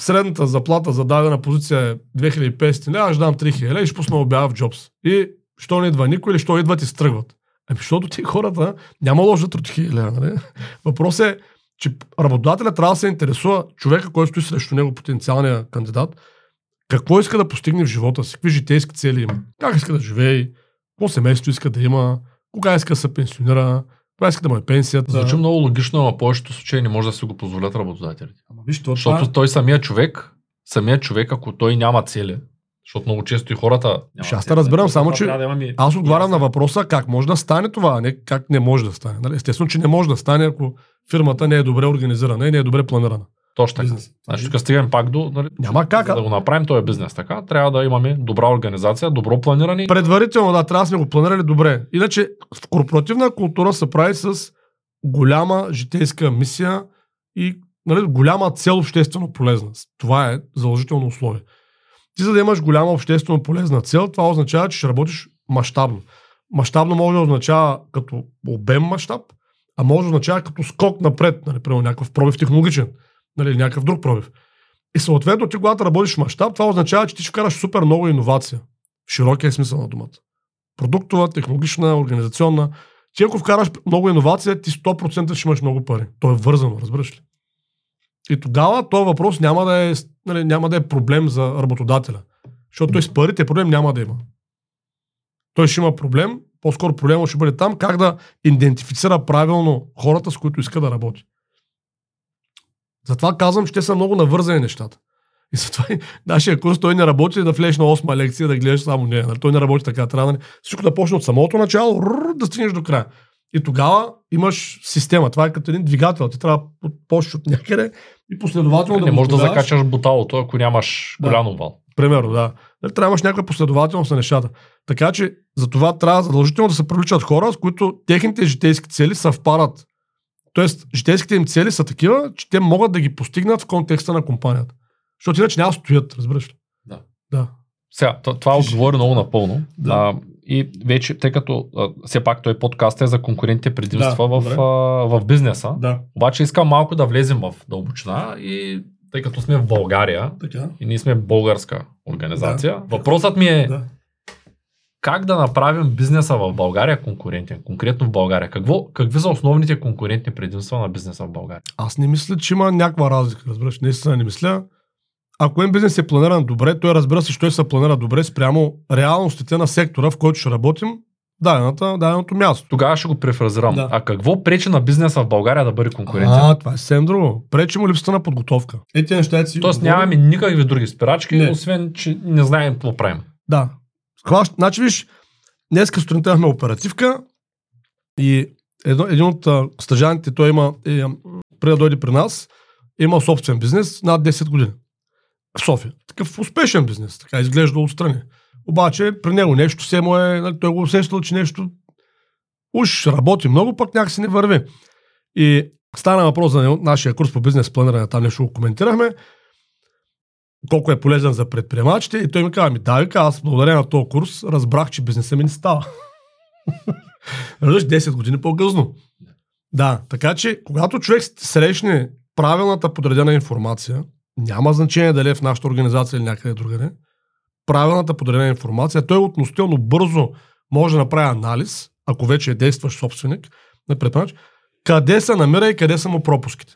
средната заплата за дадена позиция е 2500 лева, аз дам 3000 лева и ще пусна обява в Джобс. И що не идва никой или що идват и стръгват. Ами, защото ти хората няма лошо да 3000 лева, нали? Въпросът е, че работодателя трябва да се интересува човека, който стои срещу него, потенциалния кандидат, какво иска да постигне в живота си, какви житейски цели има, как иска да живее, какво семейство иска да има, кога иска да се пенсионира, кога иска да му е пенсията. Звучи много логично, но в повечето случаи не може да си го позволят работодателите. Ама виж, то, Защото това... той самия човек, самия човек, ако той няма цели, защото много често и хората. Ще аз те разбирам, нали, само това че да имаме- Аз отговарям на въпроса как може да стане това, а не как не може да стане. Нали? Естествено, че не може да стане, ако фирмата не е добре организирана и не е добре планирана. Точно така. Бизнес. Значи тук стигаме пак до. Нали, Няма как, да го направим този бизнес така, трябва да имаме добра организация, добро планиране. Предварително, да, трябва да сме го планирали добре. Иначе в корпоративна култура се прави с голяма житейска мисия и нали, голяма цел обществено полезна. Това е задължително условие. Ти за да имаш голяма обществено полезна цел, това означава, че ще работиш мащабно. Мащабно може да означава като обем мащаб, а може да означава като скок напред, нали, примерно някакъв пробив технологичен, нали, някакъв друг пробив. И съответно ти, когато работиш в мащаб, това означава, че ти ще караш супер много иновация. В широкия смисъл на думата. Продуктова, технологична, организационна. Ти ако вкараш много иновация, ти 100% ще имаш много пари. То е вързано, разбираш ли? И тогава този въпрос няма да е, нали, няма да е проблем за работодателя. Защото той с парите проблем няма да има. Той ще има проблем, по-скоро проблема ще бъде там как да идентифицира правилно хората, с които иска да работи. Затова казвам, че те са много навързани нещата. И затова нашия курс той не работи да влезеш на 8 лекция, да гледаш само нея. Нали? Той не работи така. Трябва нали? всичко да почне от самото начало, рррр, да стигнеш до края. И тогава имаш система. Това е като един двигател. Ти трябва да почнеш от някъде и последователно не да можеш да закачаш буталото, ако нямаш Да. голям овал. Примерно, да. Нали, Трябва да имаш някаква последователност на нещата. Така че за това трябва задължително да се привличат хора, с които техните житейски цели съвпадат. Тоест, житейските им цели са такива, че те могат да ги постигнат в контекста на компанията. Защото иначе няма стоят, разбираш ли? Да. Да. Сега, това отговори много напълно. Да. А, и вече, тъй като а, все пак той подкаст е за конкурентните предимства Да, в, а, в бизнеса, Да. обаче искам малко да влезем в дълбочина и тъй като сме в България Така. и ние сме българска организация, въпросът ми е Да. как да направим бизнеса в България конкурентен, конкретно в България. Какво, какви са основните конкурентни предимства на бизнеса в България? Аз не мисля, че има някаква разлика, разбираш. Наистина не мисля. Ако един бизнес е планиран добре, той разбира се, че той се планира добре спрямо реалностите на сектора, в който ще работим, дадената, даденото място. Тогава ще го префразирам. Да. А какво пречи на бизнеса в България да бъде конкурентен? А, това е съвсем друго. Пречи му липсата на подготовка. Е, тези неща си Тоест говорим. нямаме никакви други спирачки, Не. освен, че не знаем какво правим. Да. Хващ, значи виж, днес сутринта имахме оперативка и едно, един от а, стъжаните, той има, е, преди да дойде при нас, имал собствен бизнес над 10 години. В София. Такъв успешен бизнес, така изглежда отстрани. Обаче при него нещо се му е, нали, той го усещал, че нещо уж работи много, пък някакси не върви. И стана въпрос за нашия курс по бизнес планиране, там нещо го коментирахме колко е полезен за предприемачите и той ми казва, ми да, вика, аз благодарение на този курс разбрах, че бизнеса ми не става. Разбираш, 10 години по-късно. Да, така че, когато човек срещне правилната подредена информация, няма значение дали е в нашата организация или някъде другаде, правилната подредена информация, той относително бързо може да направи анализ, ако вече е действащ собственик на предприемач, къде се намира и къде са му пропуските.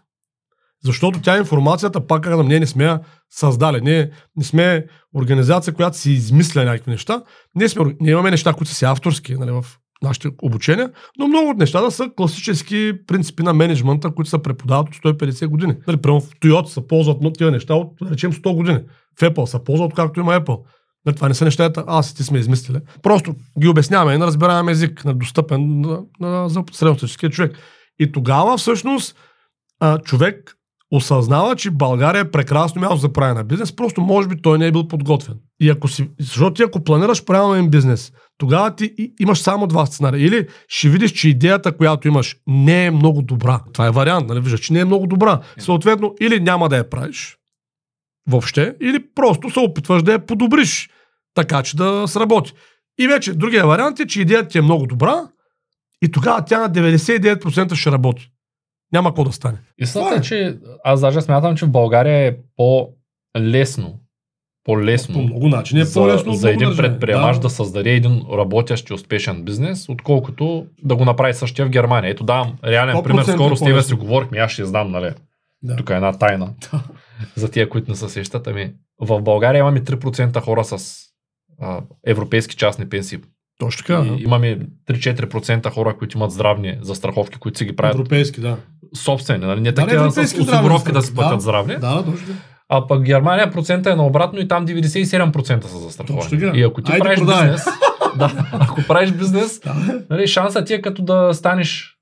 Защото тя информацията, пак казвам, ние не сме я създали. Ние не сме организация, която си измисля някакви неща. Ние, сме, ние имаме неща, които са си авторски нали, в нашите обучения, но много от нещата са класически принципи на менеджмента, които се преподават от 150 години. Нали, примерно в Toyota се ползват но тия неща от, речем, 100 години. В Apple се ползват както има Apple. Нали, това не са нещата, аз и ти сме измислили. Просто ги обясняваме на разбираем език, на достъпен на, на, за средностатическия човек. И тогава всъщност а, човек осъзнава, че България е прекрасно място за правене на бизнес, просто може би той не е бил подготвен. И ако си, защото ти ако планираш правилен бизнес, тогава ти и- имаш само два сценария. Или ще видиш, че идеята, която имаш, не е много добра. Това е вариант, нали? Виждаш, че не е много добра. Съответно, или няма да я правиш въобще, или просто се опитваш да я подобриш, така че да сработи. И вече другия вариант е, че идеята ти е много добра и тогава тя на 99% ще работи. Няма какво да стане. Истината е, е. че аз даже смятам, че в България е по-лесно, по-лесно По много начини е за, по-лесно за един предприемач да. създаде един работещ и успешен бизнес, отколкото да го направи същия в Германия. Ето давам реален 100% пример. Скоро с тебе си говорихме, аз ще знам, нали? Да. Тук е една тайна. за тия, които не се сещат. Ами, в България имаме 3% хора с а, европейски частни пенсии. Точно така. И имаме 3-4% хора, които имат здравни застраховки, които си ги правят Европейски, да. собствени, нали? Не Да, такива с европейски здравни осигуровки да си платят да. здравни. Да, точно така. А пък Германия процента е наобратно и там 97% са застраховани. И ако ти Айде, правиш продавай. бизнес, да, ако правиш бизнес, Да. нали, шанса ти е като да станеш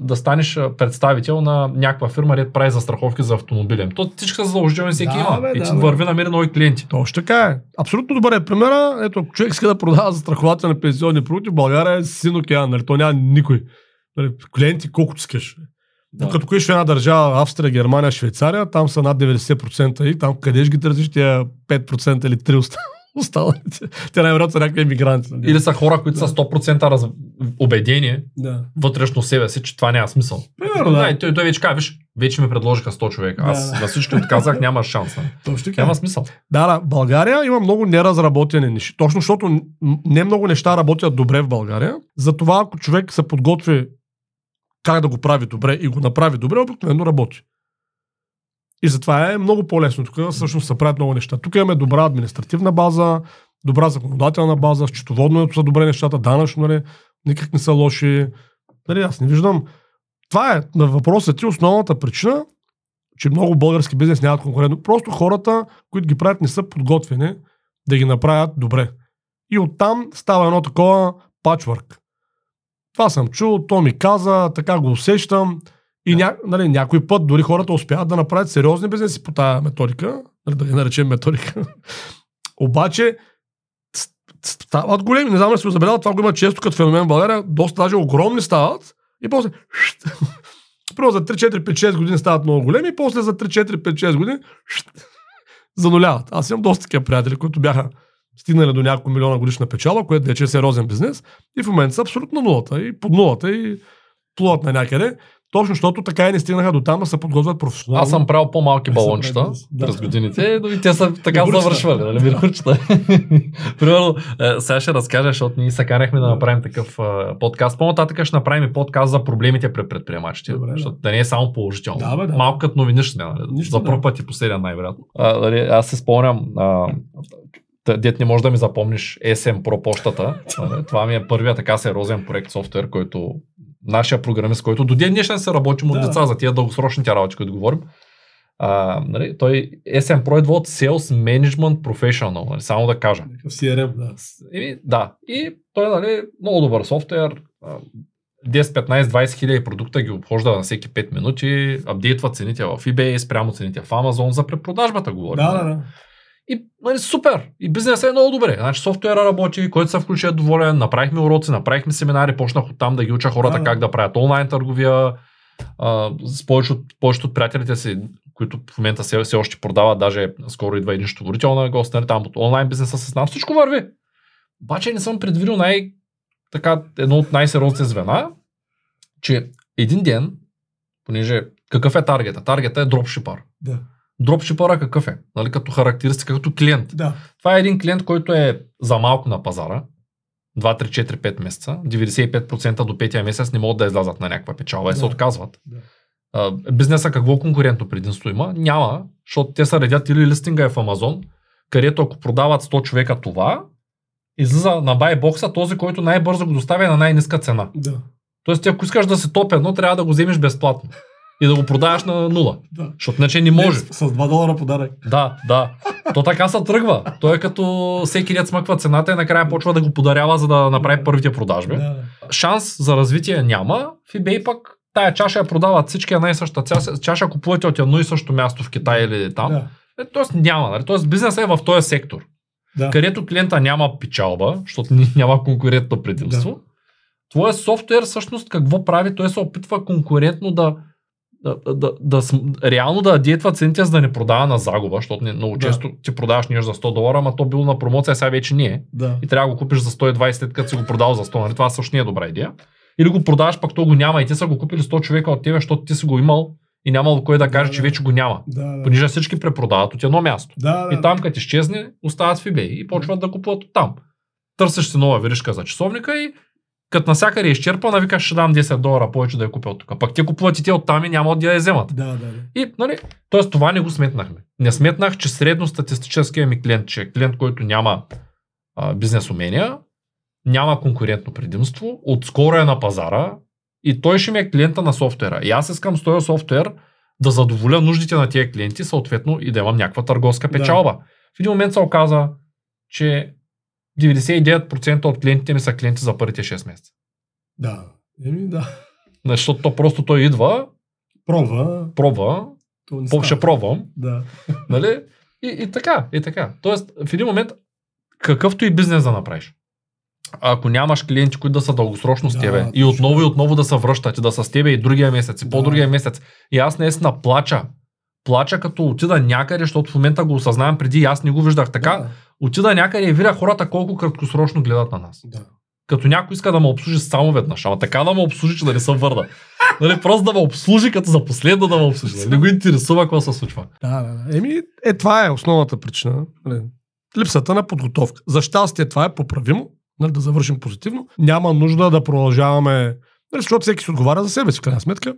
да станеш а, представител на някаква фирма, дето прави застраховки за автомобилен. То всички са задължителни, всеки Да, има. бе, и да, ти върви намери нови клиенти. Точно така е. Абсолютно добър е примера. Ето, ако човек иска да продава застрахователни пенсионни продукти, в България е син океан, нали? То няма никой. Нали, клиенти колкото искаш. Да. Като коиш в една държава, Австрия, Германия, Швейцария, там са над 90% и там къде ще ги търсиш тия 5% или 3%? Останалите. Те най-вероятно са някакви емигранти. нали? Или са хора, които са 100% раз... убедени Да. вътрешно себе си, че това няма смисъл. Примерно, Да, да. и той, той вече виж, вече ми предложиха 100 човека. Аз Да, да. на всички отказах, няма шанс. нали? Точно така. Няма смисъл. Да, да, България има много неразработени неща. Точно защото не много неща работят добре в България. Затова ако човек се подготви как да го прави добре и го направи добре, обикновено работи. И затова е много по-лесно. Тук всъщност се правят много неща. Тук имаме добра административна база, добра законодателна база, счетоводно са добре нещата, данъчно, нали, никак не са лоши. Нали, аз не виждам. Това е на въпросът ти основната причина, че много български бизнес нямат конкурентно. Просто хората, които ги правят, не са подготвени да ги направят добре. И оттам става едно такова пачвърк. Това съм чул, то ми каза, така го усещам. И ня, нали, някой път дори хората успяват да направят сериозни бизнеси по тази методика, нали, да ги наречем методика. Обаче стават големи. Не знам дали си забелязал, това го има често като феномен в България. Доста даже огромни стават. И после Първо за 3, 4, 5, 6 години стават много големи, и после за 3, 4, 5, 6 години зануляват. Аз имам доста такива приятели, които бяха стигнали до няколко милиона годишна печала, което вече е сериозен бизнес, и в момента са абсолютно нулата, и под нулата, и плуват на някъде, точно защото така и не стигнаха до там да се подготвят професионално. Аз съм правил по-малки балончета да. през годините, но и те са така завършвали, нали, вирхурчета. Примерно, е, сега ще разкажа, защото ние се канехме да Да. направим такъв е, подкаст. По-нататък ще направим и подкаст за проблемите при предприемачите, Добре, да. защото да не е само положително. Да, бе, да. Малко като новини ще сме, нали? Нищо, за да. първ път и последен най-вероятно. А, нали, аз се спомням, а, дет не можеш да ми запомниш SM Pro почтата. Нали? Това ми е първият така сериозен проект софтуер, който нашия програмист, който до ден днешен се работим от Да. деца за тия дългосрочните работи, които говорим. А, нали, той SM Pro идва от Sales Management Professional, нали, само да кажа. Някакъв CRM, да. И, да, и той нали, много добър софтуер, а, 10, 15, 20 хиляди продукта ги обхожда на всеки 5 минути, апдейтва цените в eBay, спрямо цените в Amazon, за препродажбата говорим. Да, да, да. И нали, супер. И бизнесът е много добре. Значи софтуера работи, който се включи е доволен, направихме уроци, направихме семинари, почнах оттам да ги уча хората Да, как да правят онлайн търговия. А, с повече от, повечето от приятелите си, които в момента все, все още продават, даже скоро идва един счетоводител на гост, нали, там от онлайн бизнеса с нас, всичко върви. Обаче не съм предвидил най- така, едно от най-сериозните звена, че един ден, понеже какъв е таргета? Таргета е дропшипър. Да. Дропшипъра какъв е? Нали, като характеристика, като клиент. Да. Това е един клиент, който е за малко на пазара. 2, 3, 4, 5 месеца. 95% до 5 месец не могат да излязат на някаква печалба и се отказват. Да. А, бизнеса какво конкурентно предимство има? Няма, защото те са редят или листинга е в Амазон, където ако продават 100 човека това, излиза на байбокса този, който най-бързо го доставя на най-ниска цена. Да. Тоест, ако искаш да се топ едно, трябва да го вземеш безплатно. И да го продаваш на нула. да. Защото иначе не може. С, с 2 долара подарък. Да, да. То така се тръгва. Той е като всеки дет смъква цената и накрая почва да го подарява, за да направи първите продажби. Да. Шанс за развитие няма. В eBay пък тая чаша я продават всички една и съща чаша, купувате от едно и също място в Китай или там. Да. Е, Тоест няма. Нали? Тоест бизнесът е в този сектор, Да. където клиента няма печалба, защото няма конкурентно предимство. Твоя софтуер всъщност какво прави? Той се опитва конкурентно да, да, да, да, реално да адиетва цените, за да не продава на загуба, защото много Да. често ти продаваш нещо за 100 долара, ама то било на промоция, сега вече не е. Да. И трябва да го купиш за 120, след като си го продал за 100. Нали? Това също не е добра идея. Или го продаваш, пък то го няма и те са го купили 100 човека от тебе, защото ти си го имал и нямало кой да каже, Да, че вече го няма. Да, да. Понеже всички препродават от едно място. Да, да. И там, като изчезне, остават в eBay и почват да купуват от там. Търсиш си нова виришка за часовника и като насякъде е изчерпана, викаш, ще дам 10 долара повече да я купя от тук. Пък те купуват и те от там и няма да я вземат. Да, да, да. И, нали, т.е. това не го сметнахме. Не сметнах, че средностатистическия ми клиент, че е клиент, който няма а, бизнес умения, няма конкурентно предимство, отскоро е на пазара и той ще ми е клиента на софтуера. И аз искам с този софтуер да задоволя нуждите на тия клиенти, съответно и да имам някаква търговска Да. печалба. В един момент се оказа, че 99% от клиентите ми са клиенти за първите 6 месеца. Да. Еми, да. Защото то просто той идва, Пробва. пробва, То не по- ще пробвам, Да. Нали? И, и така, и така. Тоест, в един момент, какъвто и бизнес да направиш, ако нямаш клиенти, които да са дългосрочно с Да, тебе и отново и отново да се връщат и да са с тебе и другия месец, и Да. по-другия месец. И аз наистина плача. Плача като отида някъде, защото в момента го осъзнавам преди и аз не го виждах така. Да. Отида някъде и видя хората колко краткосрочно гледат на нас. Да. Като някой иска да ме обслужи само веднъж, ама така да ме обслужи, че да не съм върна. Нали, просто да ме обслужи, като за последно да ме обслужи. Нали, Не го интересува какво се случва. Да, да, да. Еми, е, това е основната причина. Нали. Липсата на подготовка. За щастие това е поправимо, нали, да завършим позитивно. Няма нужда да продължаваме, нали, защото всеки си отговаря за себе си, в крайна сметка.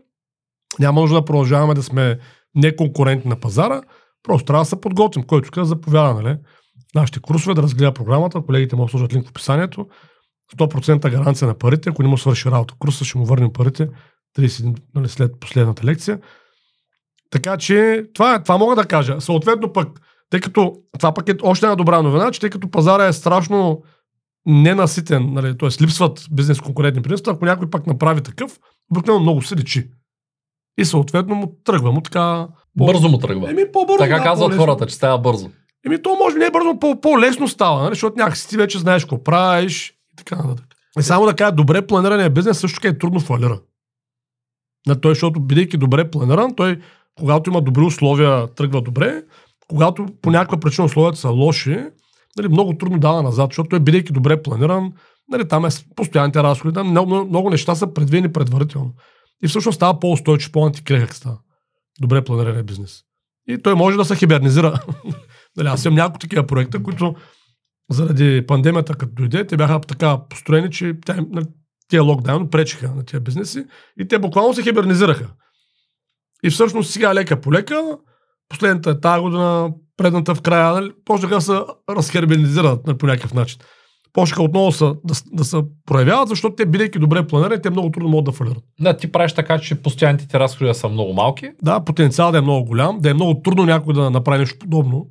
Няма нужда да продължаваме да сме неконкурентни на пазара. Просто трябва да се подготвим. Който да заповяда, нали? Нашите курсове да разгледа програмата, колегите могат да сложат линк в описанието. 100% гаранция на парите, ако не му свърши работа курса, ще му върнем парите 30 дни нали, след последната лекция. Така че това, е- това мога да кажа. Съответно пък, тъй като това пък е още една добра новина, че тъй като пазара е страшно ненаситен, нали, т.е. липсват бизнес конкурентни предимства, ако някой пак направи такъв, обикновено много се личи. И съответно му тръгва му така... Бързо му тръгва. Еми, по-бързо. Така да, казват хората, че става бързо. Еми, то може би не е бързо, по- по-лесно става, нали? защото някакси ти вече знаеш какво правиш и така нататък. И само да кажа, добре планирания бизнес също е трудно фалира. На той, защото бидейки добре планиран, той, когато има добри условия, тръгва добре. Когато по някаква причина условията са лоши, нали, много трудно дава назад, защото той, бидейки добре планиран, нали, там е постоянните разходи, там много, много неща са предвидени предварително. И всъщност става по-устойчив, по-антикрехък става. Добре планирания бизнес. И той може да се хибернизира. Нали, аз имам няколко такива проекта, които заради пандемията, като дойде, те бяха така построени, че тя, нали, тия локдаун пречиха на тия бизнеси и те буквално се хибернизираха. И всъщност сега лека по лека, последната е тази година, предната в края, нали, почнаха да се разхербенизират нали, по някакъв начин. Почнаха отново са, да, да се проявяват, защото те, бидейки добре планирани, те много трудно могат да фалират. Да, ти правиш така, че постоянните ти разходи да са много малки. Да, потенциал да е много голям, да е много трудно някой да направи нещо подобно,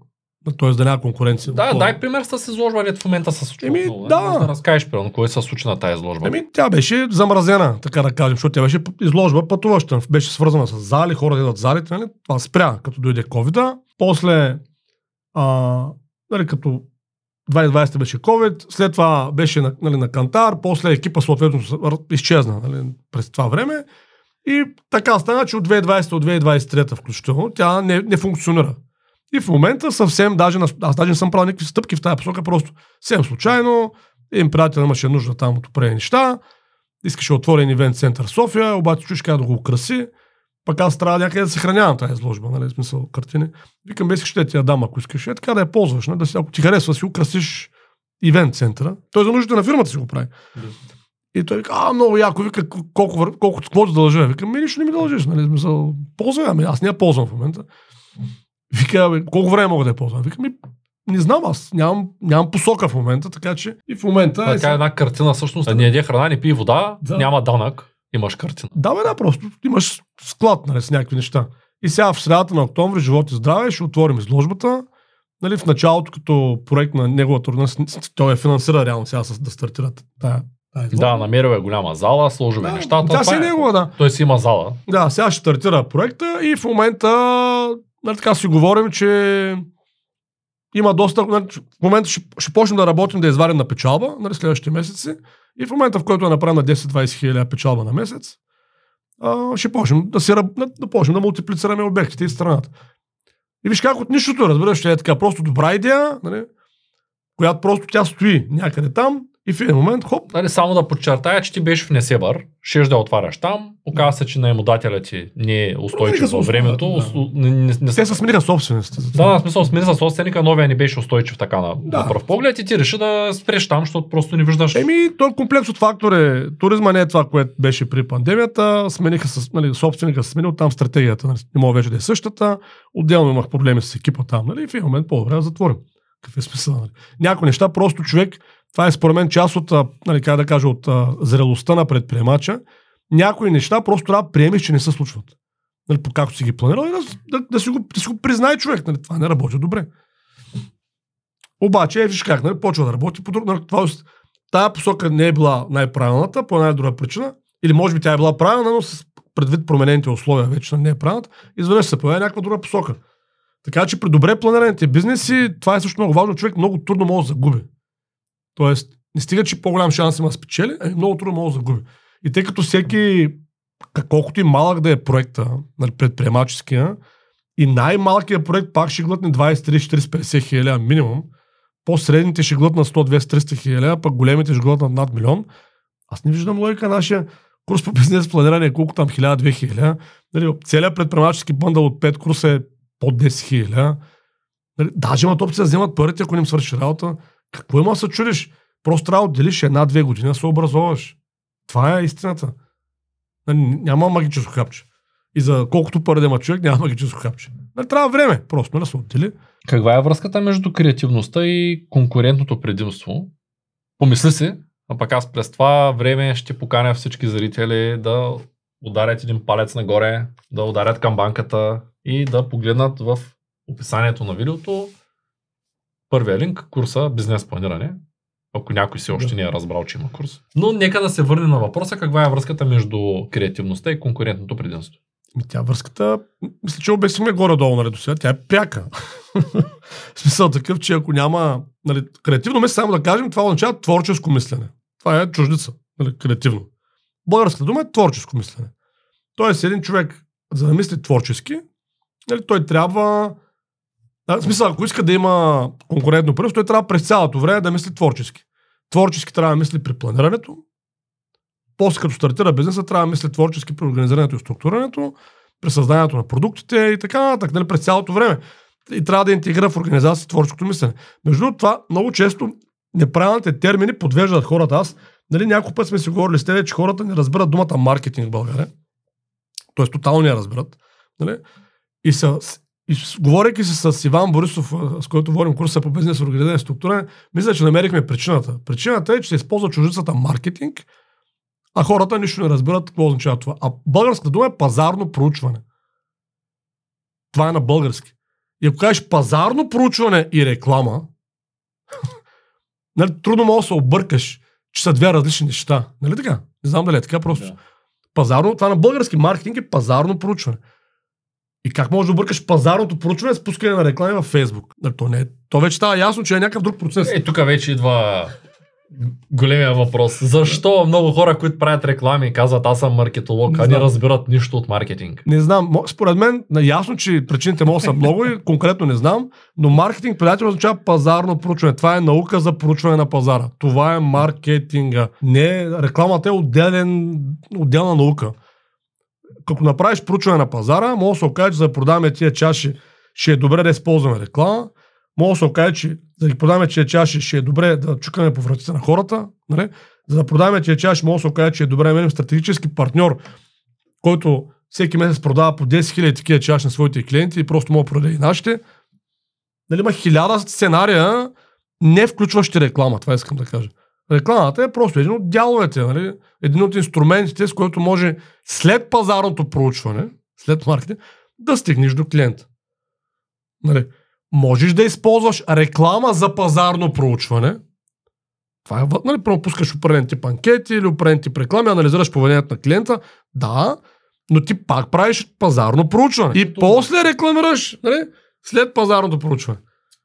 т.е. да няма конкуренция. Да, дай пример с изложба, дето в момента се случва. Еми, отново, да. Може да разкажеш, примерно, кое се случи на тази изложба. Еми, тя беше замразена, така да кажем, защото тя беше изложба пътуваща. Беше свързана с зали, хора идват залите, нали? Това спря, като дойде covid После, а, нали, като 2020 беше COVID, след това беше на, нали, на Кантар, после екипа съответно изчезна нали, през това време. И така стана, че от 2020 до 2023 включително тя не, не функционира. И в момента съвсем, даже, аз даже не съм правил никакви стъпки в тази посока, просто съвсем случайно, един приятел имаше нужда там от определени неща, искаше да отвори един ивент център София, обаче чуш как да го украси, пък аз трябва някъде да съхранявам тази изложба, нали, смисъл картини. Викам, бе, ще ти я дам, ако искаш. Е, така да я ползваш, нали, да си, ако ти харесва, си украсиш ивент центъра. Той за нуждите на фирмата си го прави. И той вика, а, много яко, вика, колко, колко, колко ти дължа? Вика, ми нищо не ми дължиш, нали, смисъл, ползвай, ами аз не я ползвам в момента. Вика, бе, колко време мога да я ползвам? Вика, ми, не знам, аз нямам, нямам посока в момента, така че и в момента... Така е една картина, всъщност. Не яде храна, не пие вода, Да. няма данък, имаш картина. Да, бе, да, просто имаш склад нали, с някакви неща. И сега в средата на октомври, живот и здраве, ще отворим изложбата. Нали, в началото, като проект на неговата с- той е финансира реално сега с, да стартират тая, тая изложба. Да, намерил е голяма зала, сложил е Да, нещата. Тя си е негова, да. Той си има зала. Да, сега ще стартира проекта и в момента нали, така си говорим, че има доста... Нали, в момента ще, ще почнем да работим да извадим на печалба нали, следващите месеци и в момента, в който я направим на 10-20 хиляди печалба на месец, а, ще почнем да, си, да, почнем да мултиплицираме обектите и страната. И виж как от нищото, разбираш, е така просто добра идея, нали, която просто тя стои някъде там и в един момент, хоп, Нали, само да подчертая, че ти беше в Несебър, щеш да отваряш там, оказа се, че наемодателят ти не е устойчив се във времето. да. Не, не, не, те се смениха собствениците. Да, на смисъл, смири с собственика, новия не беше устойчив така на, Да. на пръв поглед и ти реши да спреш там, защото просто не виждаш. Еми, той комплекс от фактори. Туризма не е това, което беше при пандемията. Смениха с, нали, собственика се сменил там стратегията. Нали, не мога вече да е същата. Отделно имах проблеми с екипа там. Нали, и в един момент по-добре да затворим. Какъв е смисъл? Нали? Някои неща просто човек, това е според мен част от, нали, как да кажа, от а, зрелостта на предприемача. Някои неща просто трябва да приемеш, че не се случват. Нали, по както си ги планирал и да, да, да, си го, да си го признае човек. Нали, това не работи добре. Обаче, е, виж как, нали, почва да работи по друг. Нали, това, тая посока не е била най-правилната, по една друга причина, или може би тя е била правилна, но с предвид променените условия вече не е правилната, изведнъж се появи някаква друга посока. Така че при добре планираните бизнеси, това е също много важно, човек много трудно може да загуби. Тоест, не стига, че по-голям шанс има да спечели, ами много трудно може да загуби. И тъй като всеки, колкото и малък да е проекта, нали, предприемаческия, и най-малкият проект пак ще глътне 20, 30, 40, 50 хиляди минимум, по-средните ще глътнат 100, 200, 300 хиляди, а пък големите ще глътнат над милион. Аз не виждам логика нашия курс по бизнес планиране, колко там 1000-2000. Нали, целият предприемачески бъндъл от 5 курса е под 10 хиляди. Нали, даже имат опция да вземат парите, ако не им свърши работа. Какво има се чудиш? Просто трябва да отделиш една-две години да се образоваш. Това е истината. Нали, няма магическо хапче. И за колкото пари да има човек, няма магическо хапче. Нали, трябва време, просто да се отдели. Каква е връзката между креативността и конкурентното предимство? Помисли си, а пък аз през това време ще поканя всички зрители да ударят един палец нагоре, да ударят към банката и да погледнат в описанието на видеото първия линк, курса бизнес планиране, ако някой си още не е разбрал, че има курс. Но нека да се върне на въпроса каква е връзката между креативността и конкурентното предимство. Ми тя връзката, мисля, че обяснихме горе-долу, нали, до сега. Тя е пряка. В смисъл такъв, че ако няма... Нали, креативно мисля, само да кажем, това означава творческо мислене. Това е чуждица. Нали, креативно. Българската дума е творческо мислене. Тоест, един човек, за да мисли творчески, нали, той трябва... В смисъл, ако иска да има конкурентно предимство, той трябва през цялото време да мисли творчески. Творчески трябва да мисли при планирането, после като стартира бизнеса, трябва да мисли творчески при организирането и структурирането, при създанието на продуктите и така нататък, нали, през цялото време. И трябва да интегрира в организация творческото мислене. Между другото, това много често неправилните термини подвеждат хората. Аз, нали, няколко път сме си говорили с тебе, че хората не разбират думата маркетинг в България. Тоест, тотално не разбират. Нали? И, са, и говорейки се с Иван Борисов, с който водим курса по бизнес организация и структура, мисля, че намерихме причината. Причината е, че се използва чужицата маркетинг, а хората нищо не разбират какво означава това. А българската дума е пазарно проучване. Това е на български. И ако кажеш пазарно проучване и реклама, нали, трудно може да се объркаш, че са две различни неща. Нали така? Не знам дали е така, просто. Да. Пазарно, това на български маркетинг е пазарно проучване. И как можеш да объркаш пазарното проучване с пускане на реклами във Фейсбук? То, не, е- то вече става ясно, че е някакъв друг процес. Е, тук вече идва големия въпрос. Защо много хора, които правят реклами, казват аз съм маркетолог, не а не разбират нищо от маркетинг? Не знам. Според мен, ясно, че причините могат са много и конкретно не знам, но маркетинг, приятел, означава пазарно проучване. Това е наука за проучване на пазара. Това е маркетинга. Не, рекламата е отделен, отделна наука. Като направиш проучване на пазара, може да се окаже, че за да продаваме тия чаши, ще е добре да използваме реклама, може да се окаже, че за да ги продаваме тия чаши, ще е добре да чукаме по вратите на хората. Нали? За да продаваме тия чаши, може да се окаже, че е добре да имаме стратегически партньор, който всеки месец продава по 10 000 такива чаши на своите клиенти и просто мога да продаде и нашите. Нали, има хиляда сценария, не включващи реклама, това искам да кажа. Рекламата е просто един от дяловете, нали? един от инструментите, с който може след пазарното проучване, след маркетинг, да стигнеш до клиента. Нали? можеш да използваш реклама за пазарно проучване. Това е, нали, пропускаш определен тип анкети или определен тип реклами, анализираш поведението на клиента. Да, но ти пак правиш пазарно проучване. И после рекламираш нали, след пазарното проучване.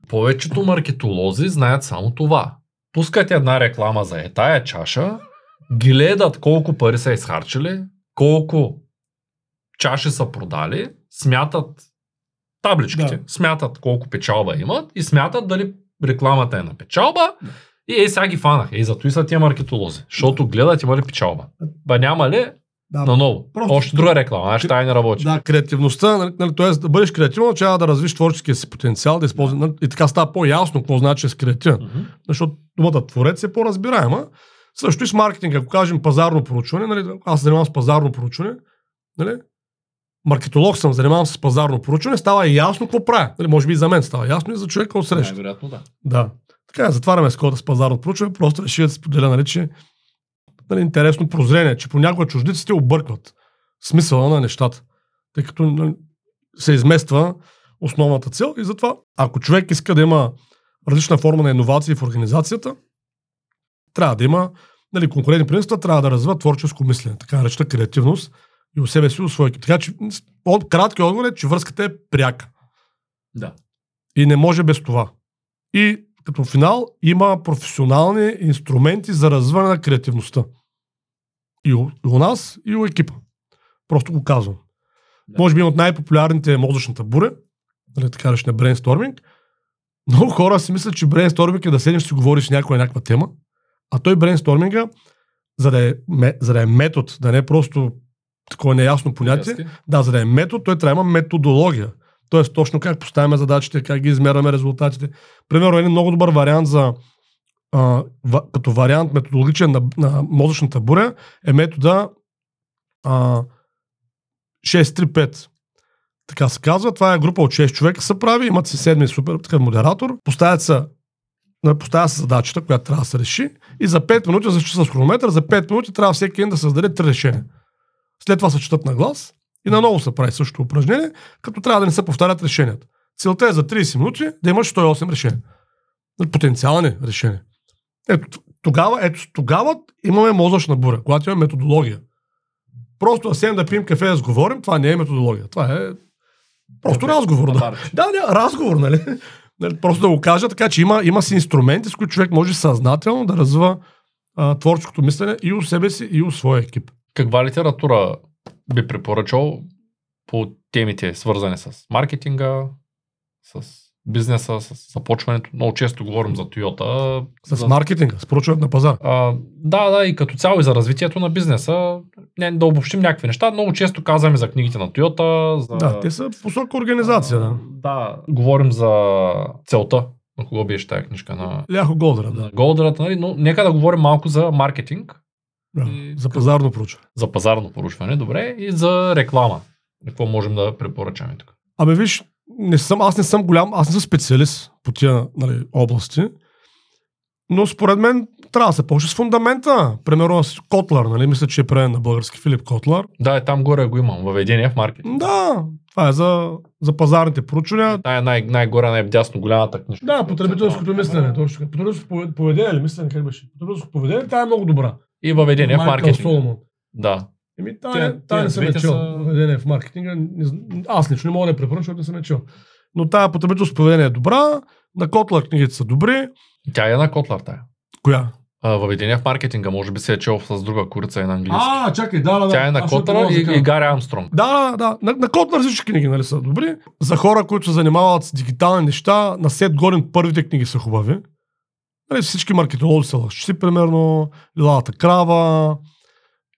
Повечето маркетолози знаят само това. Пускат една реклама за е тая чаша, гледат колко пари са изхарчили, колко чаши са продали, смятат табличките. Да. Смятат колко печалба имат и смятат дали рекламата е на печалба. Да. И е, сега ги фанах. Е, зато и са тия маркетолози. Защото гледат има ли печалба. Ба няма ли, да, наново. Просто, Още друга реклама. Значи тая не работи. Да, креативността, нали, нали т.е. да бъдеш креативен, трябва да развиш творческия си потенциал, да използваш. Да. И така става по-ясно какво значи да си креативен. Uh-huh. Защото думата творец е по-разбираема. Също и с маркетинг, ако кажем пазарно проучване, нали, аз се занимавам с пазарно проучване, нали, маркетолог съм, занимавам се с пазарно проучване, става ясно какво правя. Нали, може би и за мен става ясно и за човека от среща. Най-вероятно да. Да. Така, затваряме скота с пазарно проучване, просто реши да споделя, нали, че нали, интересно прозрение, че понякога чуждиците объркват смисъла на нещата, тъй като нали, се измества основната цел и затова, ако човек иска да има различна форма на иновации в организацията, трябва да има нали, конкурентни предимства, трябва да развива творческо мислене, така наречена креативност, и у себе си, у своя. Така че от, краткият отговор е, че връзката е пряка. Да. И не може без това. И като финал има професионални инструменти за развиване на креативността. И у, и у нас, и у екипа. Просто го казвам. Да. Може би от най-популярните е мозъчната буря, нали, така речена брейнсторминг, Много хора си мислят, че брейнсторминг е да седнеш и си говориш с някоя някаква тема, а той брейнсторминга, за да е, за да е метод, да не е просто такова неясно понятие, Яски. да, за да е метод, той трябва да има методология. Тоест точно как поставяме задачите, как ги измерваме резултатите. Примерно един много добър вариант за като вариант методологичен на, на мозъчната буря е метода а, 635. Така се казва. Това е група от 6 човека се прави, имат си седми супер такъв модератор, поставят се Поставя се задачата, която трябва да се реши и за 5 минути, за с хронометър, за 5 минути трябва всеки един да създаде 3 решения. След това се четат на глас и наново се прави същото упражнение, като трябва да не се повтарят решенията. Целта е за 30 минути да имаш 108 решения. Потенциални решения. Ето, тогава, ето, тогава имаме мозъчна буря, когато имаме методология. Просто да седем да пием кафе да сговорим, това не е методология. Това е просто разговор. Да. Да, да, разговор, нали? Нали, Просто да го кажа, така че има, има си инструменти, с които човек може съзнателно да развива а, творческото мислене и у себе си, и у своя екип. Каква литература би препоръчал по темите, свързани с маркетинга, с бизнеса, с започването? Много често говорим за Toyota. С за, маркетинга, с проучването на пазар. а, да, да, и като цяло и за развитието на бизнеса. Не, да обобщим някакви неща. Много често казваме за книгите на Toyota. За, Да, те са посока организация, да. Да, говорим за целта. На кого беше тази книжка? На, Ляхо Голдера, да. на Голдърата, нали? но нека да говорим малко за маркетинг, да. И- За пазарно проучване. за пазарно поручване, добре, и за реклама. Какво можем да препоръчаме тук? Абе, виж, не съм, аз не съм голям, аз не съм специалист по тия нали, области, но според мен трябва да се почне с фундамента. Примерно с Котлар, нали? мисля, че е преведен на български Филип Котлар. Да, е, там горе го имам. Въведение в маркетинг. Да, това е за, за пазарните проучвания. Тая е най- най-горе, най-дясно голямата книжка. Да, потребителското мислене, точно. Потребителското повед- поведение ли мислене, как беше? Потребителското поведение, тя е много добра. И въведение в маркетинг. Да. Еми, Тя- тая, тая не съм я двете чел. са- Поведение в маркетинга. не Аз лично не мога да я препоръчам, защото не съм я чел. Но тая потребителско поведение е добра, на Котлар книгите са добри. Тя е на Котлар тая. Коя? А, въведение в маркетинга, може би се е чел с друга курица и на английски. А, чакай, да, да. Тя е на Котлар и, и Гари Амстронг. Да, да, да. На, на Котлар всички книги нали, са добри. За хора, които се занимават с дигитални неща, на Сет Горин първите книги са хубави. Нали, всички маркетолози са лъжци, примерно Лилата крава,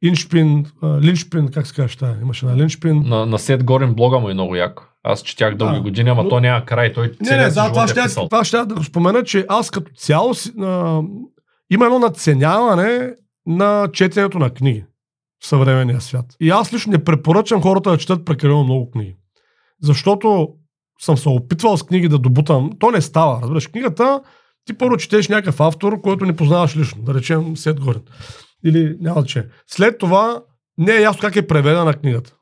Иншпин, Линшпин, как се казва, тая? имаше на Линшпин. На, на Сет Горин блога му е много як. Аз четях дълги Да. години, ама Но- то няма край. Той Не, не, да, това е ще, писал. това ще да го спомена, че аз като цяло а, има едно надценяване на четенето на книги в съвременния свят. И аз лично не препоръчам хората да четат прекалено много книги. Защото съм се опитвал с книги да добутам. То не става. Разбираш, книгата ти първо четеш някакъв автор, който не познаваш лично, да речем Сет Горен. Или няма да че. След това не е ясно как е преведена книгата.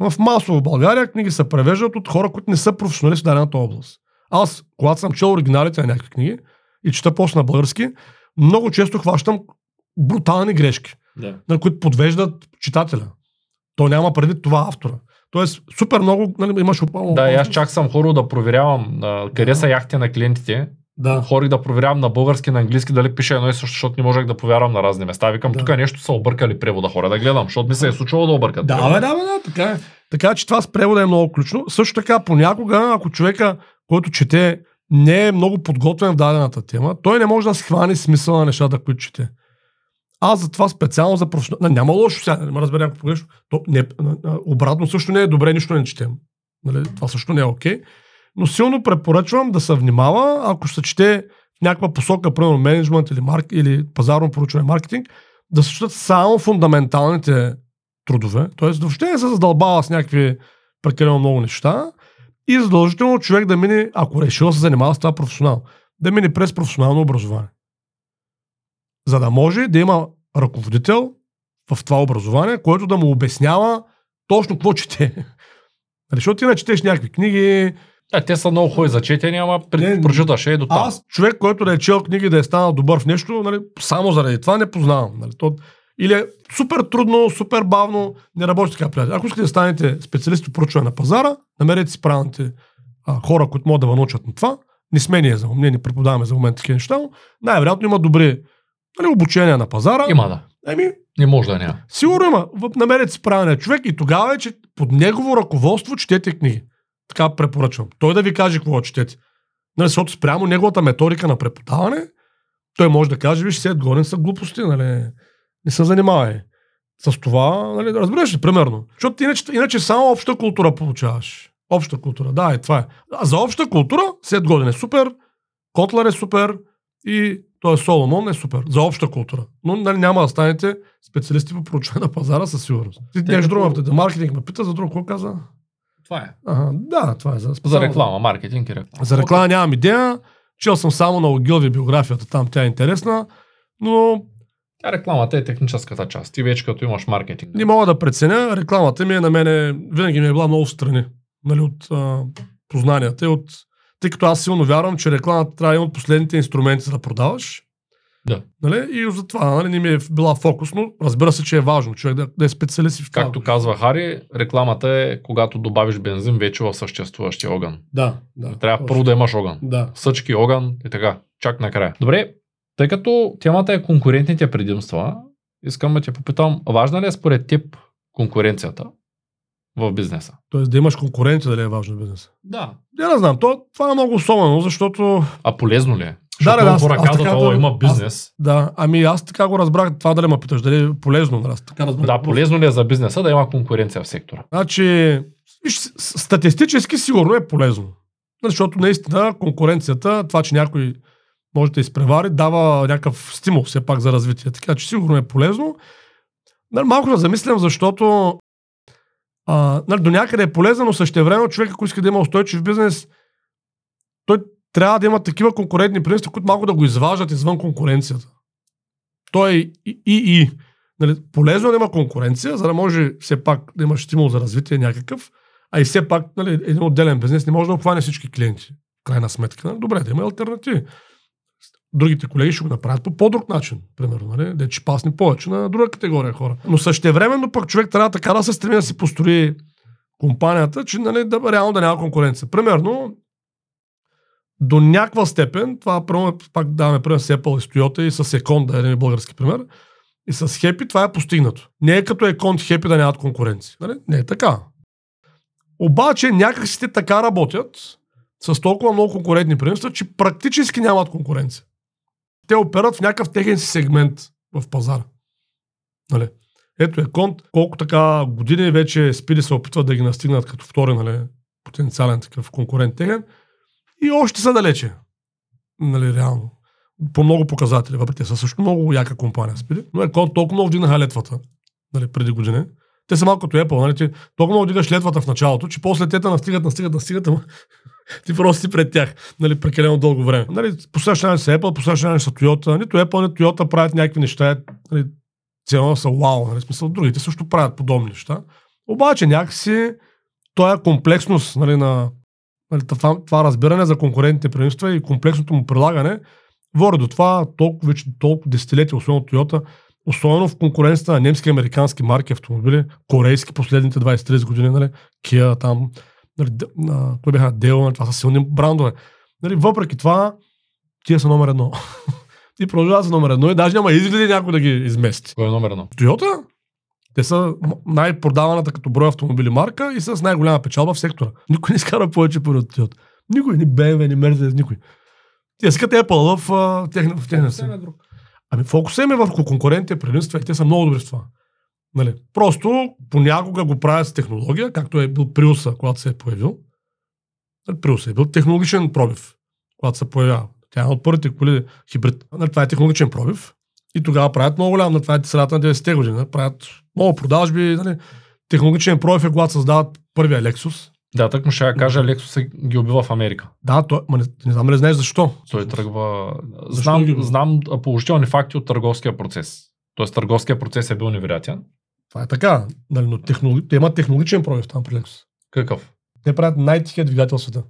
В масово в България книги се превеждат от хора, които не са професионалисти в дадената област. Аз, когато съм чел оригиналите на някакви книги и чета после на български, много често хващам брутални грешки, Да. на които подвеждат читателя. То няма предвид това автора. Тоест, супер много нали, имаш опало. Да, аз чак съм хорил да проверявам а, къде са яхтите на клиентите. Да. Хорих да проверявам на български, на английски, дали пише едно и също, защото не можех да повярвам на разни места. Викам, Да. тук нещо са объркали превода хора да гледам, защото ми се е случвало да объркат. Да, бе, да, бе, да, така е. Така че това с превода е много ключно. Също така, понякога, ако човека, който чете, не е много подготвен в дадената тема, той не може да схване смисъла на нещата, които чете. Аз затова специално за професионал... Няма лошо сега, не ме разбере ако погрешно. То не, обратно също не е добре, нищо не четем. Нали? Това също не е окей. Но силно препоръчвам да се внимава, ако се чете в някаква посока, примерно менеджмент или, марк... или пазарно поручване маркетинг, да се четат само фундаменталните трудове, т.е. въобще не се задълбава с някакви прекалено много неща и задължително човек да мине, ако решил да се занимава с това професионално, да мине през професионално образование. За да може да има ръководител в това образование, който да му обяснява точно какво чете. Нали, Защото ти не четеш някакви книги. Да, те са много хубави за четене, ама Не, прочиташ е до там. Аз, човек, който да е чел книги да е станал добър в нещо, нали, само заради това не познавам. Нали. То, или е супер трудно, супер бавно, не работи така, приятели. Ако искате да станете специалисти по проучване на пазара, намерете си правилните а, хора, които могат да ви научат на това. Не сме ние, за, ние не преподаваме за момент такива неща, но най-вероятно има добри нали, обучения на пазара. Има да. Еми, Не може да няма. Сигурно има. Намерете си правилния човек и тогава е, че под негово ръководство четете книги. Така препоръчвам. Той да ви каже какво четете. Нали, защото спрямо неговата методика на преподаване, той може да каже, виж, сет години са глупости, нали, не се занимавай с това, нали, разбираш ли, примерно. Защото иначе, иначе само обща култура получаваш. Обща култура, да, е това е. А за обща култура, след години е супер, Котлер е супер и той е Соломон е супер. За обща култура. Но нали, няма да станете специалисти по проучване на пазара със сигурност. Ти нещо като- друго, да маркетинг ме пита, за друго какво каза? Това е. Ага, да, това е за, За специално- реклама, маркетинг и реклама. За реклама нямам идея. Чел съм само на Огилви биографията, там тя е интересна, но Тя рекламата е техническата част. Ти вече като имаш маркетинг. не мога да преценя. Рекламата ми е на мене, винаги ми е била много страни нали, от а, познанията. и От, тъй като аз силно вярвам, че рекламата трябва да има последните инструменти за да продаваш. Да. Нали? И затова нали, не ми е била фокус, но разбира се, че е важно човек да, да е специалист в това. Както казва Хари, рекламата е когато добавиш бензин вече в съществуващия огън. Да, да. Трябва точно. първо да имаш огън. Да. Съчки, огън и така. Чак накрая. Добре, тъй като темата е конкурентните предимства, искам да те попитам, важна ли е според теб конкуренцията в бизнеса? Тоест да имаш конкуренция, дали е важно в бизнеса. Да. Я не знам, то, това е много особено, защото А полезно ли е? Да, Защото да, много аз- хора аз казват, така о, да- има аз- бизнес. Да, ами аз така го разбрах, това дали ме питаш, дали е полезно, нали? Аз така разбрах. Да, полезно ли е за бизнеса да има конкуренция в сектора? Значи, статистически сигурно е полезно. Нали, Защото наистина конкуренцията, това, че някой може да изпревари, дава някакъв стимул все пак за развитие. Така че сигурно е полезно. Нали, малко да замислям, защото а, до някъде е полезно, но същевременно човек, ако иска да има устойчив бизнес, той трябва да има такива конкурентни принципи, които малко да го изваждат извън конкуренцията. Той е и, и, и нали, полезно е да има конкуренция, за да може все пак да имаш стимул за развитие някакъв, а и все пак нали, един отделен бизнес не може да обхване всички клиенти. Крайна сметка. Нали, добре, да има альтернативи. Другите колеги ще го направят по по-друг начин, примерно, нали? да че пасни повече на друга категория хора. Но същевременно пък човек трябва така да се стреми да си построи компанията, че нали, да, реално да няма конкуренция. Примерно, до някаква степен, това примерно, пак даваме пример с Apple и с Toyota и с Econ, да е български пример, и с Happy това е постигнато. Не е като Econ и Happy да нямат конкуренция. Нали? Не е така. Обаче някакси те така работят, с толкова много конкурентни предимства, че практически нямат конкуренция. Те операт в някакъв техен си сегмент в пазара. Нали? Ето конт, колко така години вече спиди се опитват да ги настигнат като втори нали, потенциален такъв конкурент техен и още са далече. Нали, реално. По много показатели, въпреки са също много яка компания спиди, но е толкова много вдигнаха летвата нали, преди години. Те са малко като Apple, нали? Ти толкова много вдигаш летвата в началото, че после те те настигат, настигат, настигат, ама ти просто си пред тях, нали, прекалено дълго време. Нали, по същия начин с Apple, по същия начин с Toyota. Нито Apple, нито Toyota правят някакви неща, нали, цяло са вау, нали, смисъл, другите също правят подобни неща. Обаче някакси тоя комплексност нали, на това, това разбиране за конкурентните предимства и комплексното му прилагане води до това толкова, вече толкова десетилетия, особено Toyota, особено в конкуренцията на немски и американски марки автомобили, корейски последните 20-30 години, нали, Kia там, нали, кой бяха Dell, нали, това са силни брандове. Нали, въпреки това, тия са номер едно. и продължават са номер едно и даже няма изгледи някой да ги измести. Кой е номер едно? Toyota, те са най-продаваната като брой автомобили марка и с най-голяма печалба в сектора. Никой не изкара повече пари от Toyota. Никой, ни BMW, ни Mercedes, никой. Те искат Apple в, а, техни, в техния си. Ами фокуса им е върху конкурентите предимства и те са много добри в това. Нали? Просто понякога го правят с технология, както е бил Приуса, когато се е появил. Нали, Приуса е бил технологичен пробив, когато се появява. Тя е от първите коли хибрид. Нали, това е технологичен пробив. И тогава правят много голям, на това е средата на 90-те години. Правят много продажби. Нали? Технологичен пробив е когато създават първия Lexus. Да, так му ще я кажа, Lexus се ги убива в Америка. Да, той, ма не, не знам ли знаеш защо. Той тръгва... Защо Знам, ги знам положителни факти от търговския процес. Тоест търговския процес е бил невероятен. Това е така. Нали, но технологи... те имат технологичен пробив там при Lexus. Какъв? Те правят най-тихия двигател в света.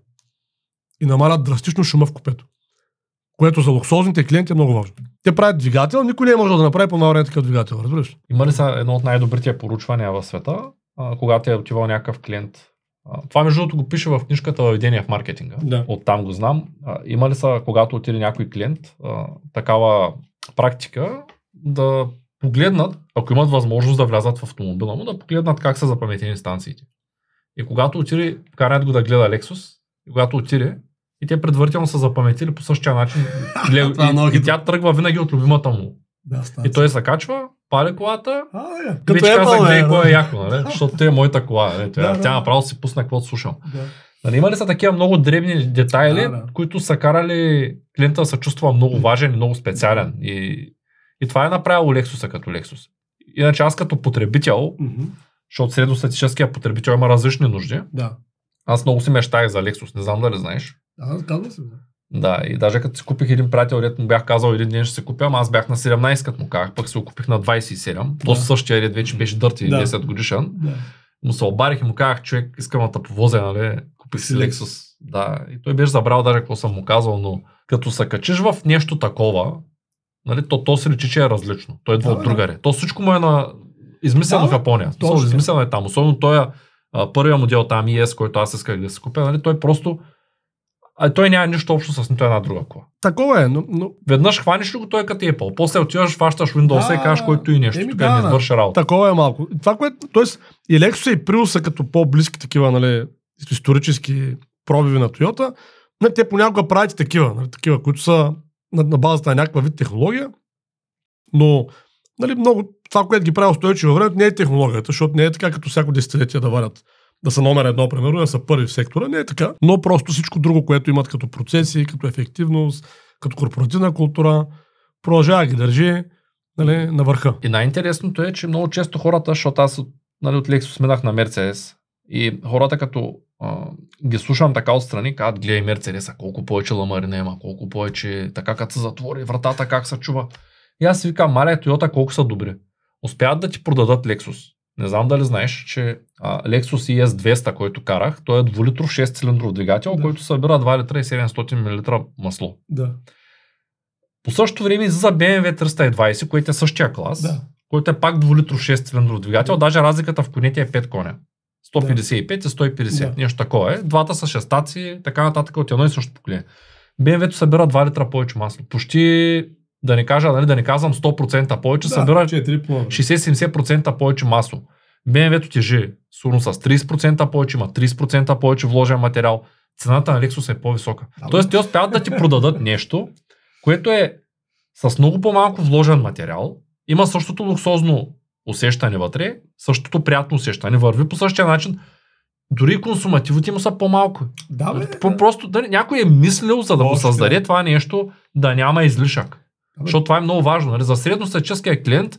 И намалят драстично шума в купето. Което за луксозните клиенти е много важно. Те правят двигател, никой не е можел да направи по време такъв двигател, разбираш? Има ли са едно от най-добрите поручвания в света, а, когато е отивал някакъв клиент? А, това между другото го пише в книжката Въведение в маркетинга. Да. Оттам го знам. А, има ли са, когато отиде някой клиент, а, такава практика да погледнат, ако имат възможност да влязат в автомобила му, да погледнат как са запаметени станциите. И когато отиде, карат го да гледа Lexus, и когато отиде, И те предварително са запаметили по същия начин. Това е и, и тя тръгва винаги от любимата му. Да, И той се качва, пали колата, А, е. и вече каза, гледай, да. кой е яко, нали? Защото те е моята кола. Нали? Тя, Да, тя направо си пусна каквото слушам. Да. Нали, има ли са такива много дребни детайли, Да, да. които са карали клиента да се чувства много важен и много специален. И, и това е направило Lexus като Lexus. Иначе аз като потребител, Мгм. защото средностатическия потребител има различни нужди, Да. Аз много си мечтаях за Lexus, не знам дали знаеш. Да, казва се. Да. Да, и даже като си купих един приятел, дето му бях казал един ден ще се купя, ама аз бях на 17, като му казах, пък си го купих на 27. То Да. същия ред вече беше дърти, Да. 10 годишен. Да. му се обарих и му казах, човек, искам да те повозя, нали? Купих си Lexus. Да, и той беше забрал даже какво съм му казал, но като се качиш в нещо такова, нали, то, то се личи, че е различно. Той идва Да, от да. другаре. То всичко му е на... измислено Да, в Япония. точно. Точно. Измислено е там. Особено той а, първия модел там ES, който аз исках да си купя, нали, той просто а той няма нищо общо с нито една друга кола. Такова е, но, но Веднъж хванеш ли го, той е като Apple. После отиваш, фащаш Windows Да, и кажеш, който и нещо. еми Тук да, не извърши работа. такова е малко. Това, което, т.е. и Lexus и Prius са като по-близки такива, нали, исторически пробиви на Toyota. Не, те понякога правят такива, нали, такива, които са на, на базата на някаква вид технология, но нали, много, това, което ги прави устойчиво времето, не е технологията, защото не е така като всяко десетилетие да варят да са номер едно, примерно, да са първи в сектора. Не е така. Но просто всичко друго, което имат като процеси, като ефективност, като корпоративна култура, продължава ги държи нали, на върха. И най-интересното е, че много често хората, защото аз нали, от Lexus минах на Mercedes и хората като а, ги слушам така отстрани, казват, гледай Мерцедеса, колко повече ламарина има, колко повече, така като се затвори вратата, как се чува. И аз си викам, маля, Toyota колко са добри. Успяват да ти продадат Lexus. Не знам дали знаеш, че а, Lexus ES200, който карах, той е двулитров 6-цилиндров двигател, Да. който събира 2 литра и 700 мл масло. Да. По същото време излиза BMW 320, който е същия клас, Да. който е пак двулитров 6-цилиндров двигател, даже разликата в конете е 5 коня. 155 и 150, Да. нещо такова е. Двата са шестаци, така нататък от едно и също поколение. BMW-то събира 2 литра повече масло. Почти, да не кажа, нали, да не казвам 100% повече, събира 4 по 60-70% повече масло. BMW-то тежи сигурно с 30% повече, има 30% повече вложен материал. Цената на Lexus е по-висока. Да, Тоест, те успяват да ти продадат нещо, което е с много по-малко вложен материал, има същото луксозно усещане вътре, същото приятно усещане, върви по същия начин, дори консумативите му са по-малко. Да, бе. По- Просто да, някой е мислил, за да го Още. създаде това нещо, да няма излишък. Защото това е много важно. Нали? За средностатическия клиент,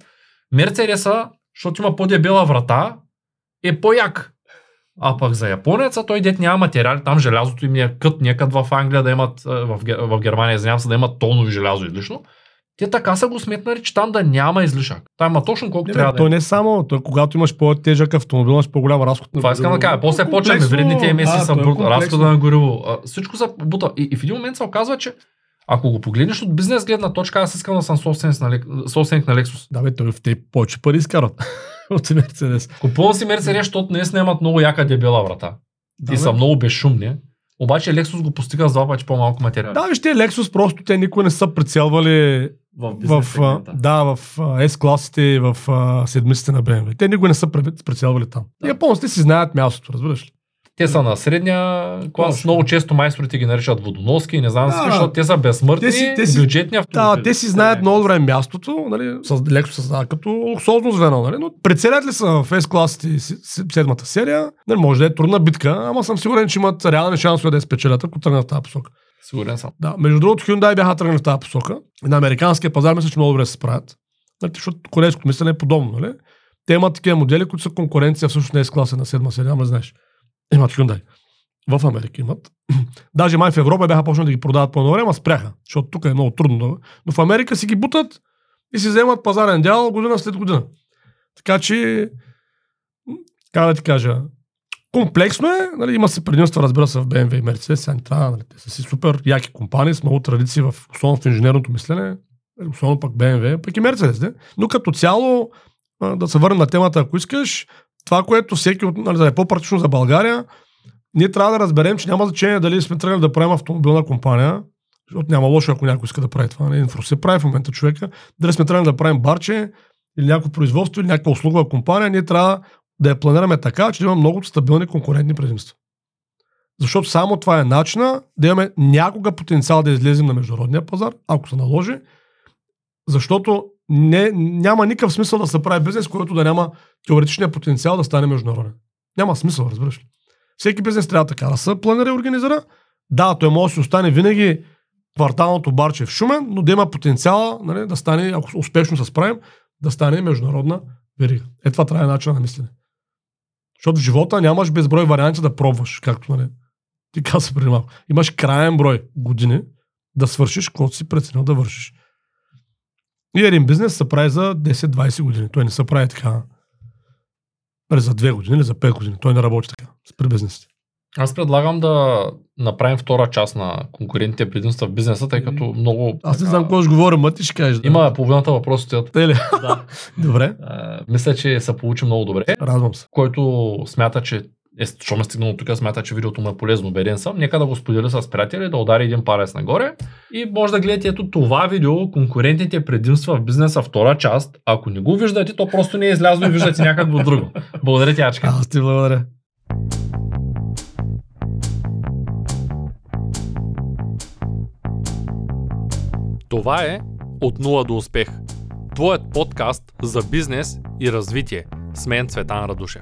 Мерцедеса, защото има по-дебела врата, е по-як. А пък за японеца, той дет няма материали, там желязото им е кът някъде в Англия да имат, в, в Германия, извинявам се, да имат тонови желязо излишно. Те така са го сметнали, че там да няма излишък. Там има точно колко Не, трябва бе, да той е. не е само, той когато имаш по-тежък автомобил, имаш по-голям разход Това искам да кажа. После е почваме вредните емисии, са е разхода на гориво. А, Всичко се бута. И, и в един момент се оказва, че ако го погледнеш от бизнес гледна точка, аз искам да съм собственик на, собственик на Lexus. Да, бе, той в те повече пари изкарат от Мерцедес. Купувам си Мерцедес, защото наистина имат много яка дебела врата. Да, и бе. са много безшумни. Обаче Lexus го постига с два пъти по-малко материал. Да, виж, те Lexus просто те никога не са прицелвали в в, да, в S-класите и в седмиците на BMW. Те никога не са прицелвали там. Да. Японците си знаят мястото, разбираш ли? Те са на средния клас. Точно. Много често майсторите ги наричат водоноски и не знам да. защото те са безсмъртни, Те си- те си- бюджетни автомобили. Да, те си знаят много добре мястото, нали, с, леко се знаят като луксозно звено, нали, но прецелят ли са в S-класите седмата серия, нали, може да е трудна битка, ама съм сигурен, че имат реални шансове да я спечелят, ако тръгнат в тази посока. Сигурен съм. Да, между другото, Hyundai бяха тръгнали в тази посока. На американския пазар мисля, че много добре се справят. Нали, защото корейското мислене е подобно, нали? Те имат такива модели, които са конкуренция всъщност не е с класа на седма серия, ама знаеш. Имат Hyundai. В Америка имат. Даже май в Европа бяха почнали да ги продават по време, ама спряха, защото тук е много трудно. Но в Америка си ги бутат и си вземат пазарен дял година след година. Така че, как да ти кажа, комплексно е, нали, има се предимства, разбира се, в BMW и Mercedes, сега нали, те са си супер яки компании, с много традиции, в, особено в инженерното мислене, особено пък BMW, пък и Mercedes, не? но като цяло, да се върнем на темата, ако искаш, това, което всеки, от- нали, е по-практично за България, ние трябва да разберем, че няма значение дали сме тръгнали да правим автомобилна компания, защото няма лошо, ако някой иска да прави това. Не, инфро се прави в момента човека. Дали сме тръгнали да правим барче, или някакво производство, или някаква услугова компания, ние трябва да я планираме така, че да има много стабилни конкурентни предимства. Защото само това е начина да имаме някога потенциал да излезем на международния пазар, ако се наложи, защото не, няма никакъв смисъл да се прави бизнес, който да няма теоретичния потенциал да стане международен. Няма смисъл, разбираш ли. Всеки бизнес трябва така да се планира и организира. Да, той може да си остане винаги кварталното барче в Шумен, но да има потенциал нали, да стане, ако успешно се справим, да стане международна верига. Е, това трябва начин на мислене. Защото в живота нямаш безброй варианти да пробваш, както нали, ти каза преди малко. Имаш краен брой години да свършиш, каквото си преценил да вършиш. И един бизнес се прави за 10-20 години. Той не се прави така за 2 години или за 5 години. Той не работи така при бизнесите. Аз предлагам да направим втора част на конкурентните предимства в бизнеса, тъй като много... Аз не знам какво ще говоря, ма ти ще кажеш. да. Има половината въпроси стоят. Те ли? да. Добре, А, мисля, че се получи много добре. радвам се. Който смята, че е, що ме стигнал тук, смята, че видеото му е полезно, убеден съм. Нека да го споделя с приятели, да удари един палец нагоре и може да гледате ето това видео, конкурентните предимства в бизнеса, втора част. Ако не го виждате, то просто не е излязло и виждате някакво друго. Благодаря ти, Ачка. Аз ти благодаря. Това е От нула до успех. Твоят подкаст за бизнес и развитие. С мен Цветан Радушев.